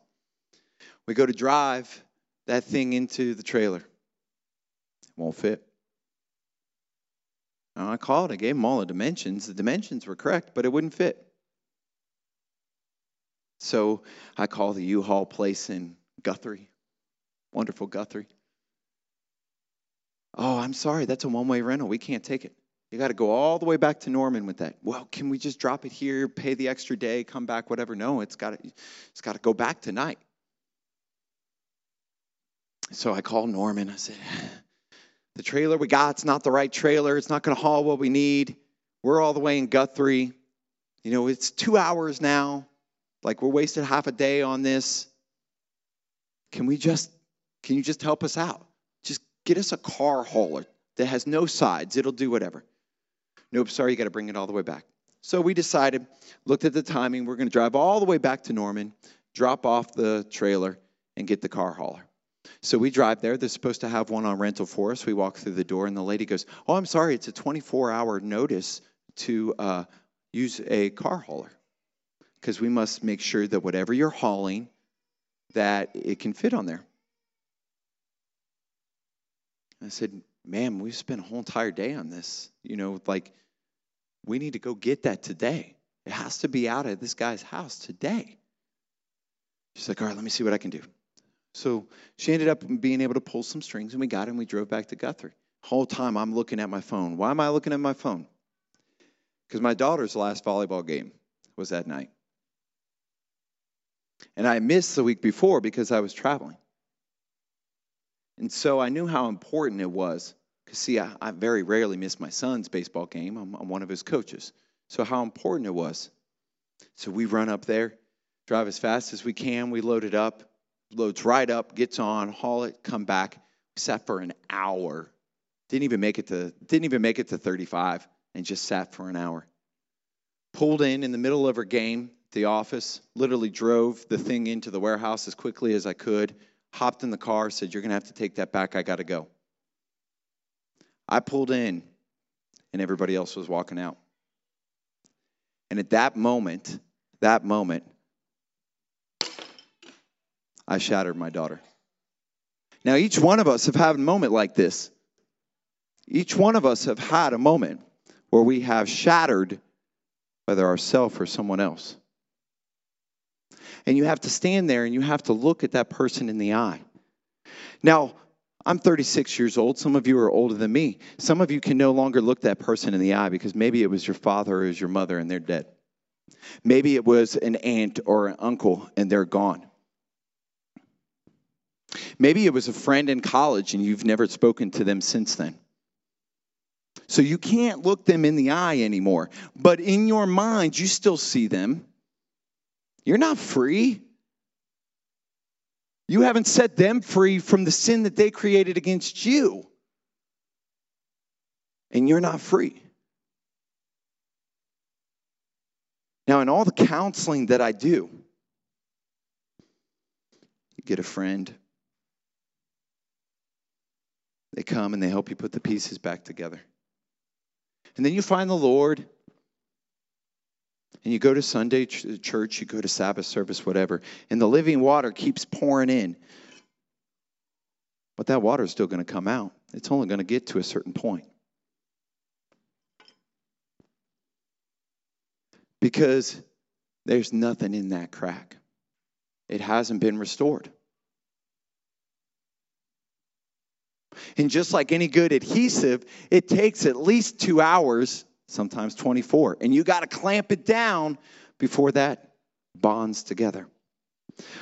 Speaker 4: We go to drive that thing into the trailer. It won't fit. I called, I gave him all the dimensions. The dimensions were correct, but it wouldn't fit. So I call the U-Haul place in Guthrie, wonderful Guthrie. Oh, I'm sorry, that's a one-way rental. We can't take it. You got to go all the way back to Norman with that. Well, can we just drop it here, pay the extra day, come back, whatever? No, it's got to, it's got to go back tonight. So I called Norman. I said, [sighs] the trailer we got's not the right trailer. It's not going to haul what we need. We're all the way in Guthrie. You know, it's two hours now. Like we're wasted half a day on this. Can we just, can you just help us out? Get us a car hauler that has no sides. It'll do whatever. Nope, sorry, you got to bring it all the way back. So we decided, looked at the timing, we're going to drive all the way back to Norman, drop off the trailer, and get the car hauler. So we drive there. They're supposed to have one on rental for us. We walk through the door, and the lady goes, Oh, I'm sorry, it's a 24 hour notice to uh, use a car hauler because we must make sure that whatever you're hauling, that it can fit on there. I said, ma'am, we've spent a whole entire day on this. You know, like, we need to go get that today. It has to be out of this guy's house today. She's like, all right, let me see what I can do. So she ended up being able to pull some strings, and we got and we drove back to Guthrie. Whole time I'm looking at my phone. Why am I looking at my phone? Because my daughter's last volleyball game was that night. And I missed the week before because I was traveling. And so I knew how important it was. Because, see, I, I, very rarely miss my son's baseball game. I'm, I'm one of his coaches. So, how important it was. So, we run up there, drive as fast as we can. We load it up, loads right up, gets on, haul it, come back. Sat for an hour. Didn't even make it to didn't even make it to 35 and just sat for an hour. Pulled in in the middle of her game, the office, literally drove the thing into the warehouse as quickly as I could, hopped in the car, said, You're going to have to take that back. I got to go. I pulled in, and everybody else was walking out. And at that moment, that moment, I shattered my daughter. Now, each one of us have had a moment like this. Each one of us have had a moment where we have shattered whether ourselves or someone else. And you have to stand there and you have to look at that person in the eye. Now, I'm 36 years old. Some of you are older than me. Some of you can no longer look that person in the eye because maybe it was your father or it was your mother and they're dead. Maybe it was an aunt or an uncle and they're gone. Maybe it was a friend in college and you've never spoken to them since then. So you can't look them in the eye anymore. But in your mind, you still see them. You're not free. You haven't set them free from the sin that they created against you. And you're not free. Now, in all the counseling that I do, you get a friend, they come and they help you put the pieces back together. And then you find the Lord and you go to Sunday church, you go to Sabbath service, whatever, and the living water keeps pouring in. But that water is still going to come out. It's only going to get to a certain point. Because there's nothing in that crack. it hasn't been restored. And just like any good adhesive, it takes at least two hours, sometimes 24, and you got to clamp it down before that bonds together.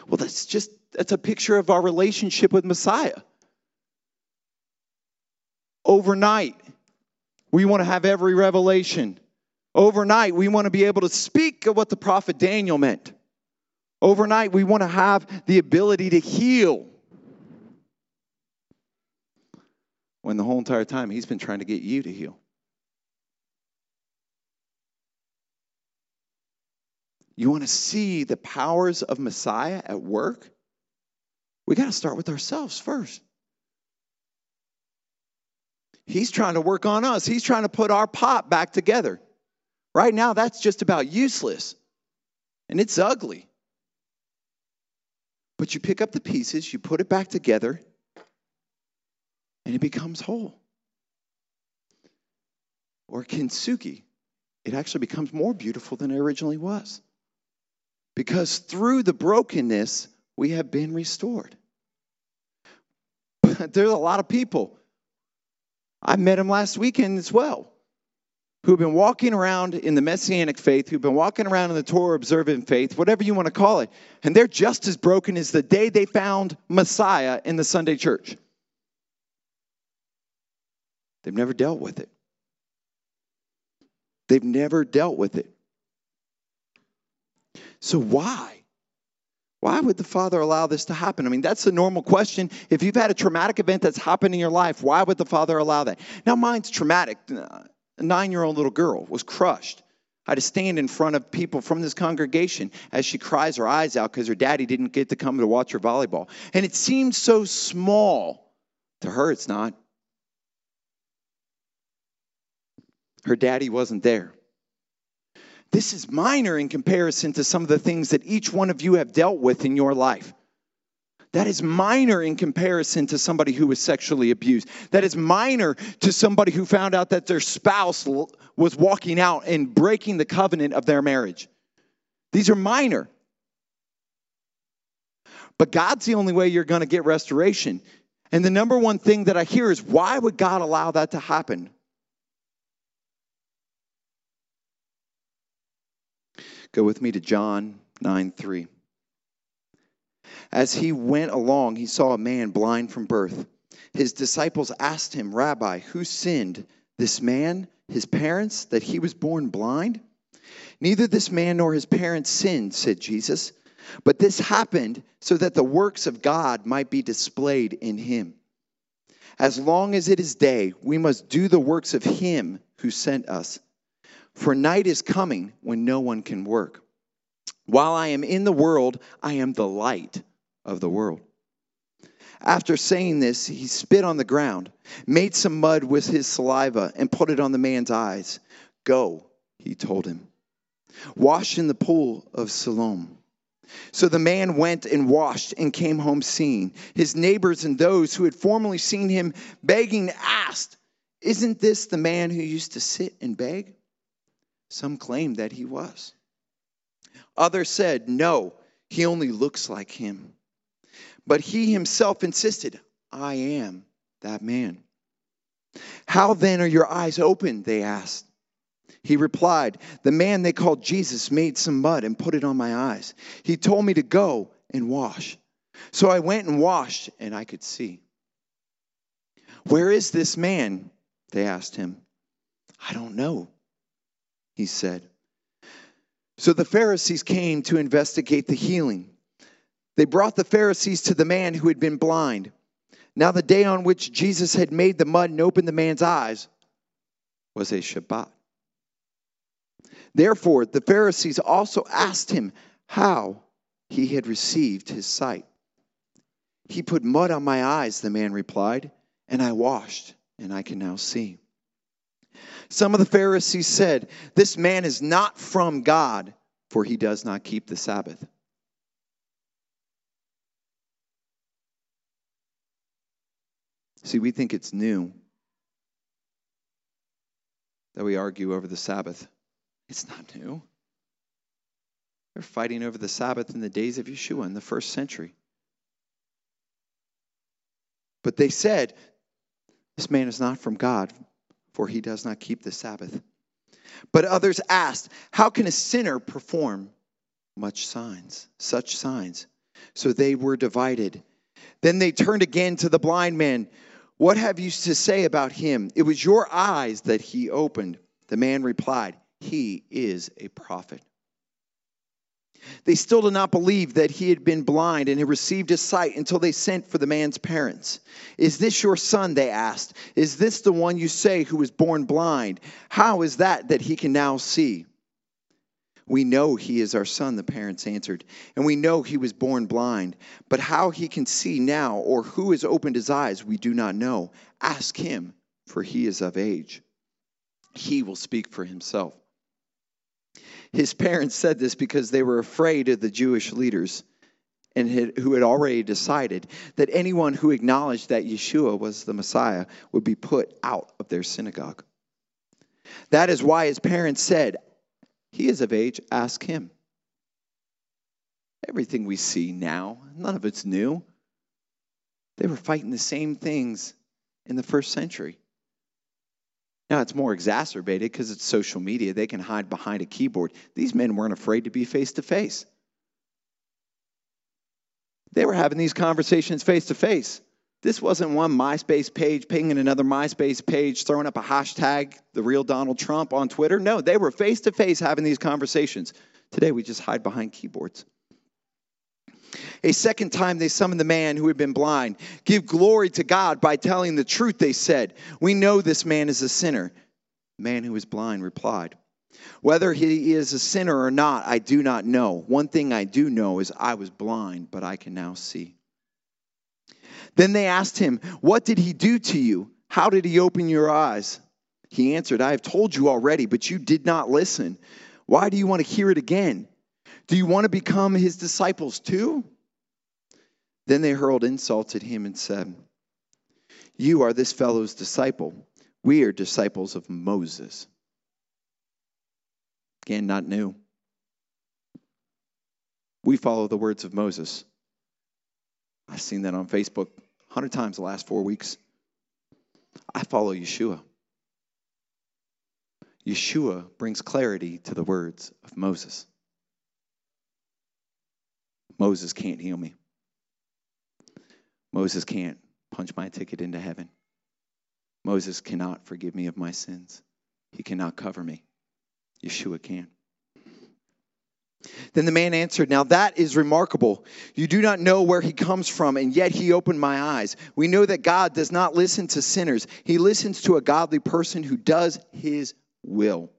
Speaker 4: Well, that's just that's a picture of our relationship with Messiah. Overnight, we want to have every revelation. Overnight, we want to be able to speak of what the prophet Daniel meant. Overnight, we want to have the ability to heal. When the whole entire time, he's been trying to get you to heal. You want to see the powers of Messiah at work? We got to start with ourselves first. He's trying to work on us. He's trying to put our pot back together. Right now, that's just about useless. And it's ugly. But you pick up the pieces, you put it back together, and it becomes whole. Or kintsugi, it actually becomes more beautiful than it originally was. Because through the brokenness, we have been restored. But [laughs] there's a lot of people. I met them last weekend as well, who've been walking around in the Messianic faith, who've been walking around in the Torah observant faith, whatever you want to call it, and they're just as broken as the day they found Messiah in the Sunday church. They've never dealt with it. They've never dealt with it. So why? Why would the Father allow this to happen? I mean, that's a normal question. If you've had a traumatic event that's happened in your life, why would the Father allow that? Now, mine's traumatic. A nine year old little girl was crushed. I had to stand in front of people from this congregation as she cries her eyes out because her daddy didn't get to come to watch her volleyball. And it seemed so small. To her, it's not. Her daddy wasn't there. This is minor in comparison to some of the things that each one of you have dealt with in your life. That is minor in comparison to somebody who was sexually abused. That is minor to somebody who found out that their spouse was walking out and breaking the covenant of their marriage. These are minor. But God's the only way you're going to get restoration. And the number one thing that I hear is why would God allow that to happen? Go with me to John 9 3. As he went along, he saw a man blind from birth. His disciples asked him, Rabbi, who sinned, this man, his parents, that he was born blind? Neither this man nor his parents sinned, said Jesus, but this happened so that the works of God might be displayed in him. As long as it is day, we must do the works of him who sent us. For night is coming when no one can work. While I am in the world, I am the light of the world. After saying this, he spit on the ground, made some mud with his saliva, and put it on the man's eyes. Go, he told him. Wash in the pool of Siloam. So the man went and washed and came home seeing. His neighbors and those who had formerly seen him begging asked, Isn't this the man who used to sit and beg? Some claimed that he was. Others said, No, he only looks like him. But he himself insisted, I am that man. How then are your eyes open? They asked. He replied, The man they called Jesus made some mud and put it on my eyes. He told me to go and wash. So I went and washed, and I could see. Where is this man? They asked him. I don't know, he said. So the Pharisees came to investigate the healing. They brought the Pharisees to the man who had been blind. Now, the day on which Jesus had made the mud and opened the man's eyes was a Shabbat. Therefore, the Pharisees also asked him how he had received his sight. He put mud on my eyes, the man replied, and I washed, and I can now see. Some of the Pharisees said, This man is not from God, for he does not keep the Sabbath. See, we think it's new that we argue over the Sabbath. It's not new. They're fighting over the Sabbath in the days of Yeshua in the first century. But they said, This man is not from God, for he does not keep the Sabbath. But others asked, How can a sinner perform much signs, such signs? So they were divided. Then they turned again to the blind man. What have you to say about him? It was your eyes that he opened. The man replied, He is a prophet. They still did not believe that he had been blind and had received his sight until they sent for the man's parents. Is this your son? They asked. Is this the one you say who was born blind? How is that that he can now see? We know he is our son, the parents answered, and we know he was born blind. But how he can see now or who has opened his eyes, we do not know. Ask him, for he is of age. He will speak for himself. His parents said this because they were afraid of the Jewish leaders and had, who had already decided that anyone who acknowledged that Yeshua was the Messiah would be put out of their synagogue. That is why his parents said, he is of age, ask him. Everything we see now, none of it's new. They were fighting the same things in the first century. Now it's more exacerbated because it's social media. They can hide behind a keyboard. These men weren't afraid to be face to face. They were having these conversations face to face. This wasn't one MySpace page pinging another MySpace page, throwing up a hashtag, the real Donald Trump on Twitter. No, they were face to face having these conversations. Today, we just hide behind keyboards. A second time, they summoned the man who had been blind. Give glory to God by telling the truth, they said. We know this man is a sinner. The man who was blind replied, Whether he is a sinner or not, I do not know. One thing I do know is I was blind, but I can now see. Then they asked him, What did he do to you? How did he open your eyes? He answered, I have told you already, but you did not listen. Why do you want to hear it again? Do you want to become his disciples too? Then they hurled insults at him and said, You are this fellow's disciple. We are disciples of Moses. Again, not new. We follow the words of Moses. I've seen that on Facebook a hundred times the last four weeks. I follow Yeshua. Yeshua brings clarity to the words of Moses. Moses can't heal me. Moses can't punch my ticket into heaven. Moses cannot forgive me of my sins. He cannot cover me. Yeshua can. Then the man answered, Now that is remarkable. You do not know where he comes from, and yet he opened my eyes. We know that God does not listen to sinners, he listens to a godly person who does his will.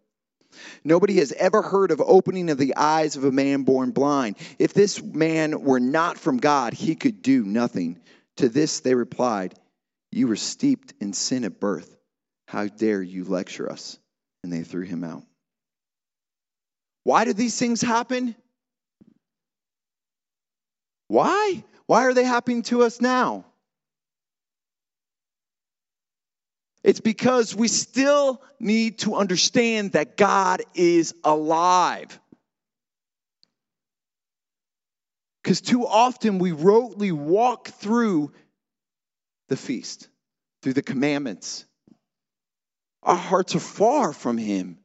Speaker 4: Nobody has ever heard of opening of the eyes of a man born blind. If this man were not from God, he could do nothing. To this they replied, You were steeped in sin at birth. How dare you lecture us? And they threw him out. Why do these things happen? Why? Why are they happening to us now? It's because we still need to understand that God is alive. Because too often we rotely walk through the feast, through the commandments. Our hearts are far from Him.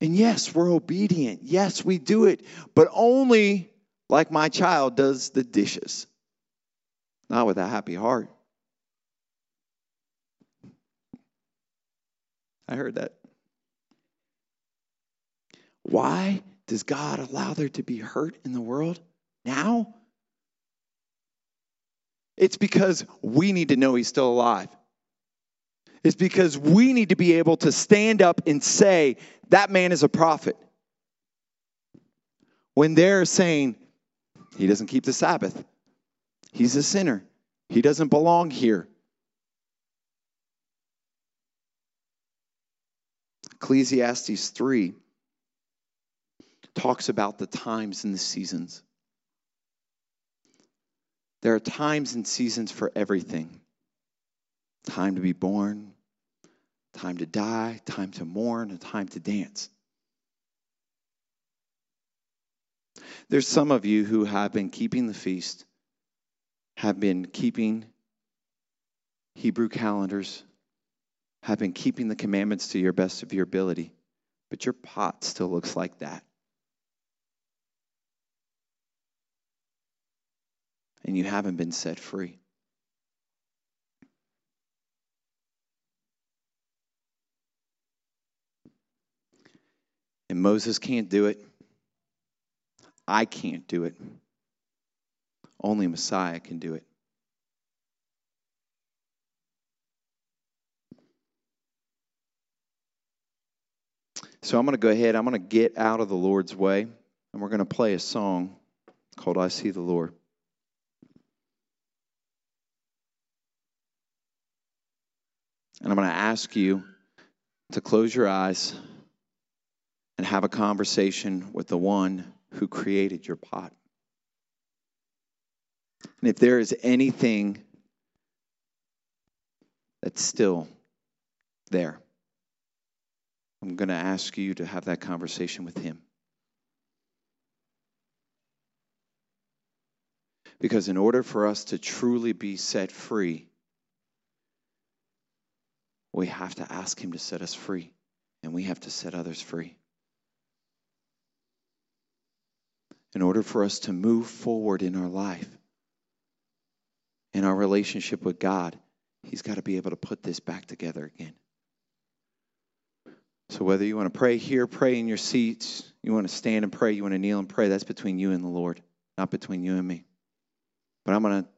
Speaker 4: And yes, we're obedient. Yes, we do it, but only like my child does the dishes, not with a happy heart. I heard that. Why does God allow there to be hurt in the world now? It's because we need to know He's still alive. It's because we need to be able to stand up and say, that man is a prophet. When they're saying, he doesn't keep the Sabbath, he's a sinner, he doesn't belong here. Ecclesiastes 3 talks about the times and the seasons. There are times and seasons for everything time to be born, time to die, time to mourn, and time to dance. There's some of you who have been keeping the feast, have been keeping Hebrew calendars, have been keeping the commandments to your best of your ability, but your pot still looks like that. And you haven't been set free. And Moses can't do it. I can't do it. Only Messiah can do it. So I'm going to go ahead, I'm going to get out of the Lord's way, and we're going to play a song called I See the Lord. And I'm going to ask you to close your eyes and have a conversation with the one who created your pot. And if there is anything that's still there, I'm going to ask you to have that conversation with Him. Because in order for us to truly be set free, we have to ask Him to set us free, and we have to set others free. In order for us to move forward in our life, in our relationship with God, He's got to be able to put this back together again. So whether you want to pray here, pray in your seats, you want to stand and pray, you want to kneel and pray, that's between you and the Lord, not between you and me. But I'm going to,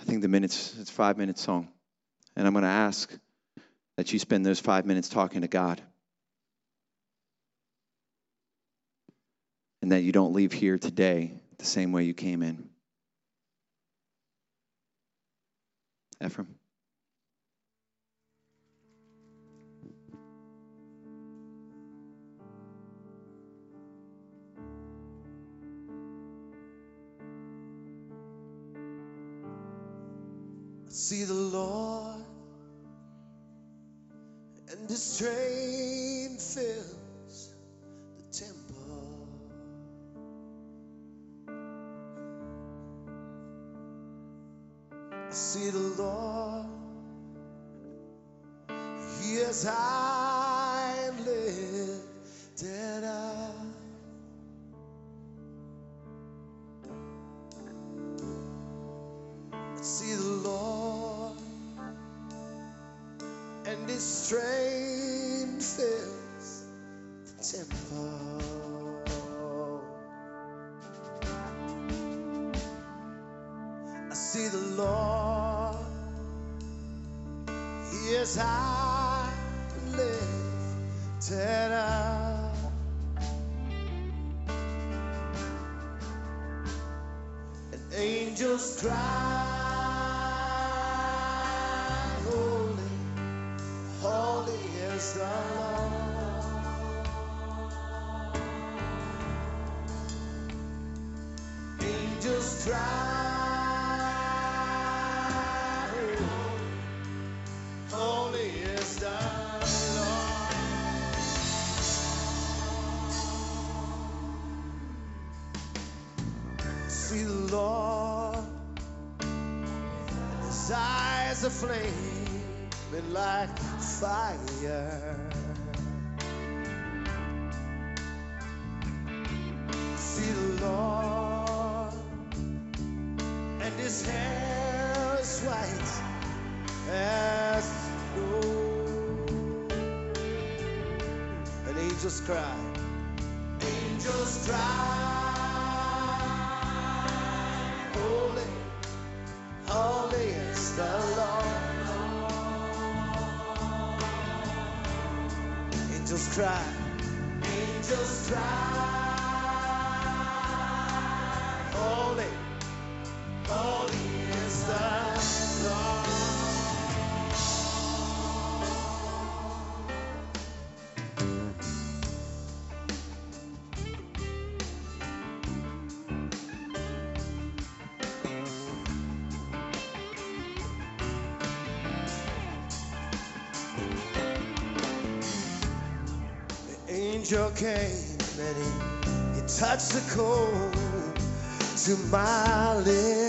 Speaker 4: I think the minutes, it's five minute song. And I'm going to ask that you spend those five minutes talking to God. And that you don't leave here today the same way you came in. Ephraim?
Speaker 1: See the Lord, and His train fills the temple. I see the Lord, He is high cry, angels cry. Holy, holy is the Lord. Angels cry, angels cry. angel came and he, he touched the cold to my lips.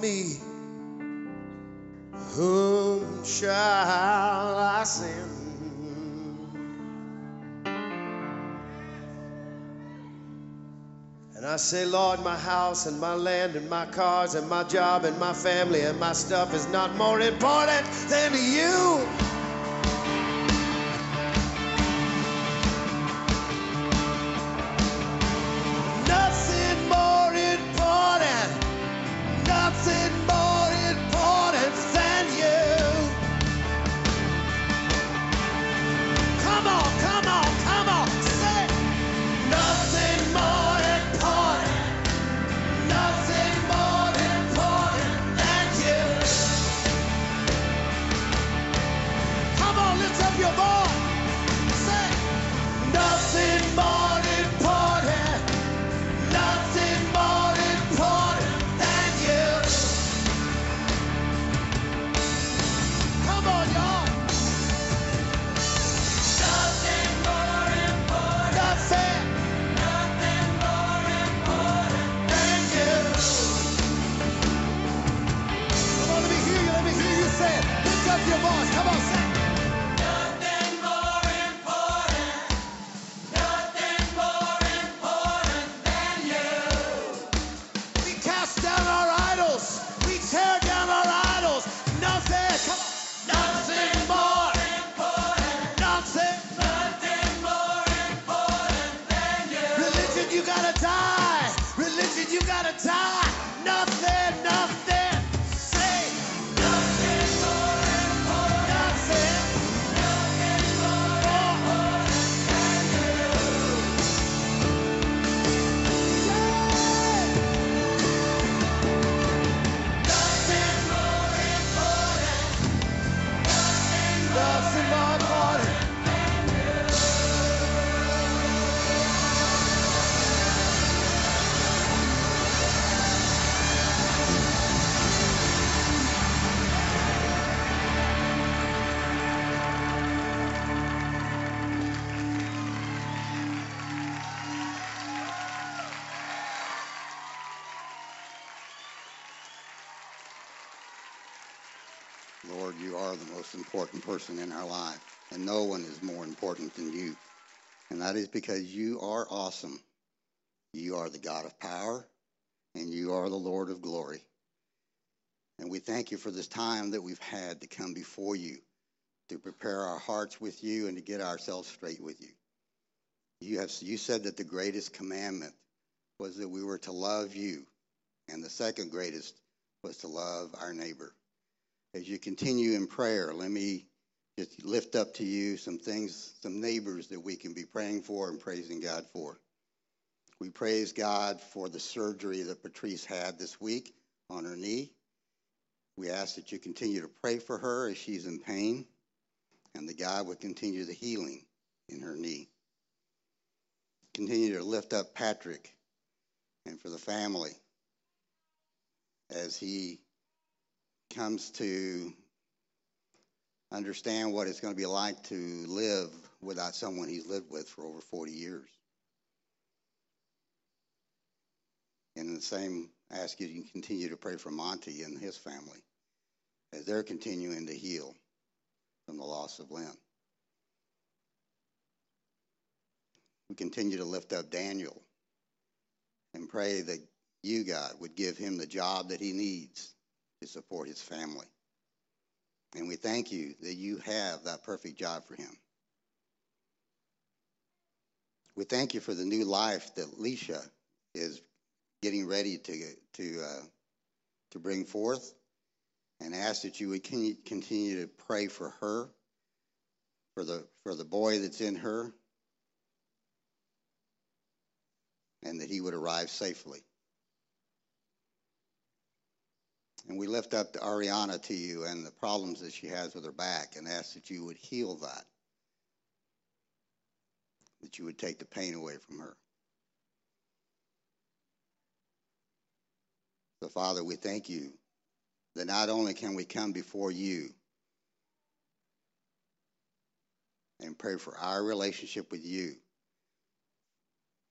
Speaker 1: me, whom shall I send? And I say, Lord, my house and my land and my cars and my job and my family and my stuff is not more important than you.
Speaker 5: Lord, you are the most important person in our life, and no one is more important than you. And that is because you are awesome. You are the God of power, and you are the Lord of glory. And we thank you for this time that we've had to come before you, to prepare our hearts with you, and to get ourselves straight with you. You, have, you said that the greatest commandment was that we were to love you, and the second greatest was to love our neighbor. As you continue in prayer, let me just lift up to you some things, some neighbors that we can be praying for and praising God for. We praise God for the surgery that Patrice had this week on her knee. We ask that you continue to pray for her as she's in pain, and that God would continue the healing in her knee. Continue to lift up Patrick and for the family as he comes to understand what it's going to be like to live without someone he's lived with for over 40 years. And the same, ask you to continue to pray for Monty and his family as they're continuing to heal from the loss of Lynn. We continue to lift up Daniel and pray that you, God, would give him the job that he needs to support his family. And we thank you that you have that perfect job for him. We thank you for the new life that Leisha is getting ready to to uh, to bring forth, and ask that you would continue to pray for her, for the for the boy that's in her, and that he would arrive safely. And we lift up to Ariana to you and the problems that she has with her back and ask that you would heal that, that you would take the pain away from her. So, Father, we thank you that not only can we come before you and pray for our relationship with you,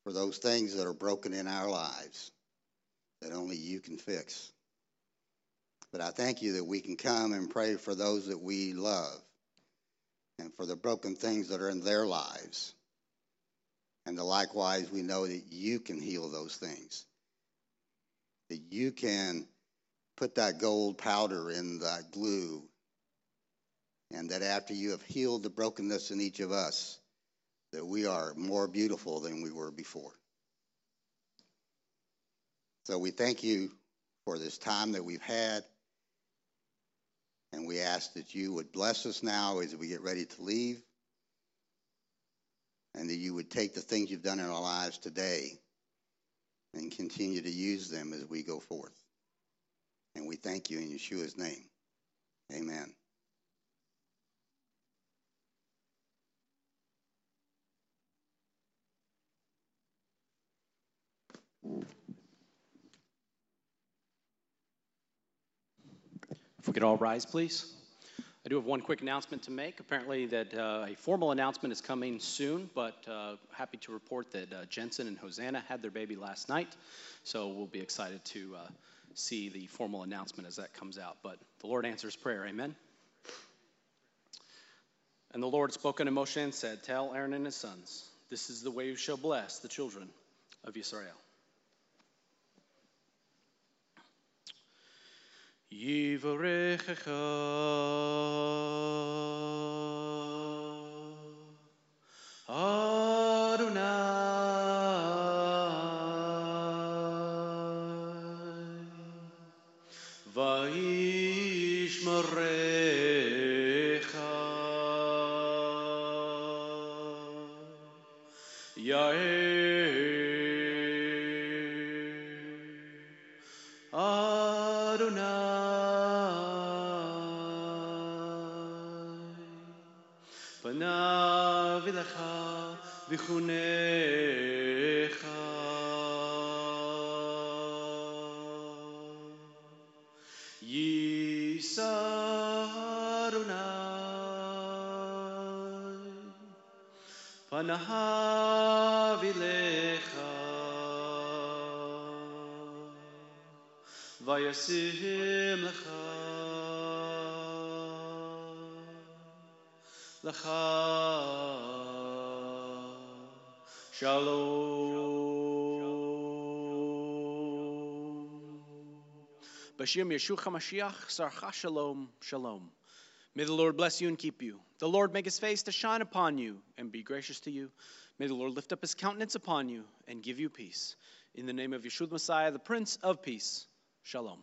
Speaker 5: for those things that are broken in our lives that only you can fix. But I thank you that we can come and pray for those that we love and for the broken things that are in their lives. And likewise, we know that you can heal those things that you can put that gold powder in that glue, and that after you have healed the brokenness in each of us, that we are more beautiful than we were before. So we thank you for this time that we've had. And we ask that you would bless us now as we get ready to leave. And that you would take the things you've done in our lives today and continue to use them as we go forth. And we thank you in Yeshua's name. Amen.
Speaker 2: If we could all rise, please. I do have one quick announcement to make. Apparently, that uh, a formal announcement is coming soon, but uh, happy to report that uh, Jensen and Hosanna had their baby last night. So we'll be excited to uh, see the formal announcement as that comes out. But the Lord answers prayer. Amen. And the Lord spoke unto Moshe and said, Tell Aaron and his sons, this is the way you shall bless the children of Israel. Yivarechecha Elecha Vichunecha Yisa Adonai Panav Elecha Vayasim Lecha Shalom Bashim Yeshua HaMashiach, Sarcha Shalom, Shalom. May the Lord bless you and keep you. The Lord make his face to shine upon you and be gracious to you. May the Lord lift up his countenance upon you and give you peace. In the name of Yeshua Messiah, the Prince of Peace, Shalom.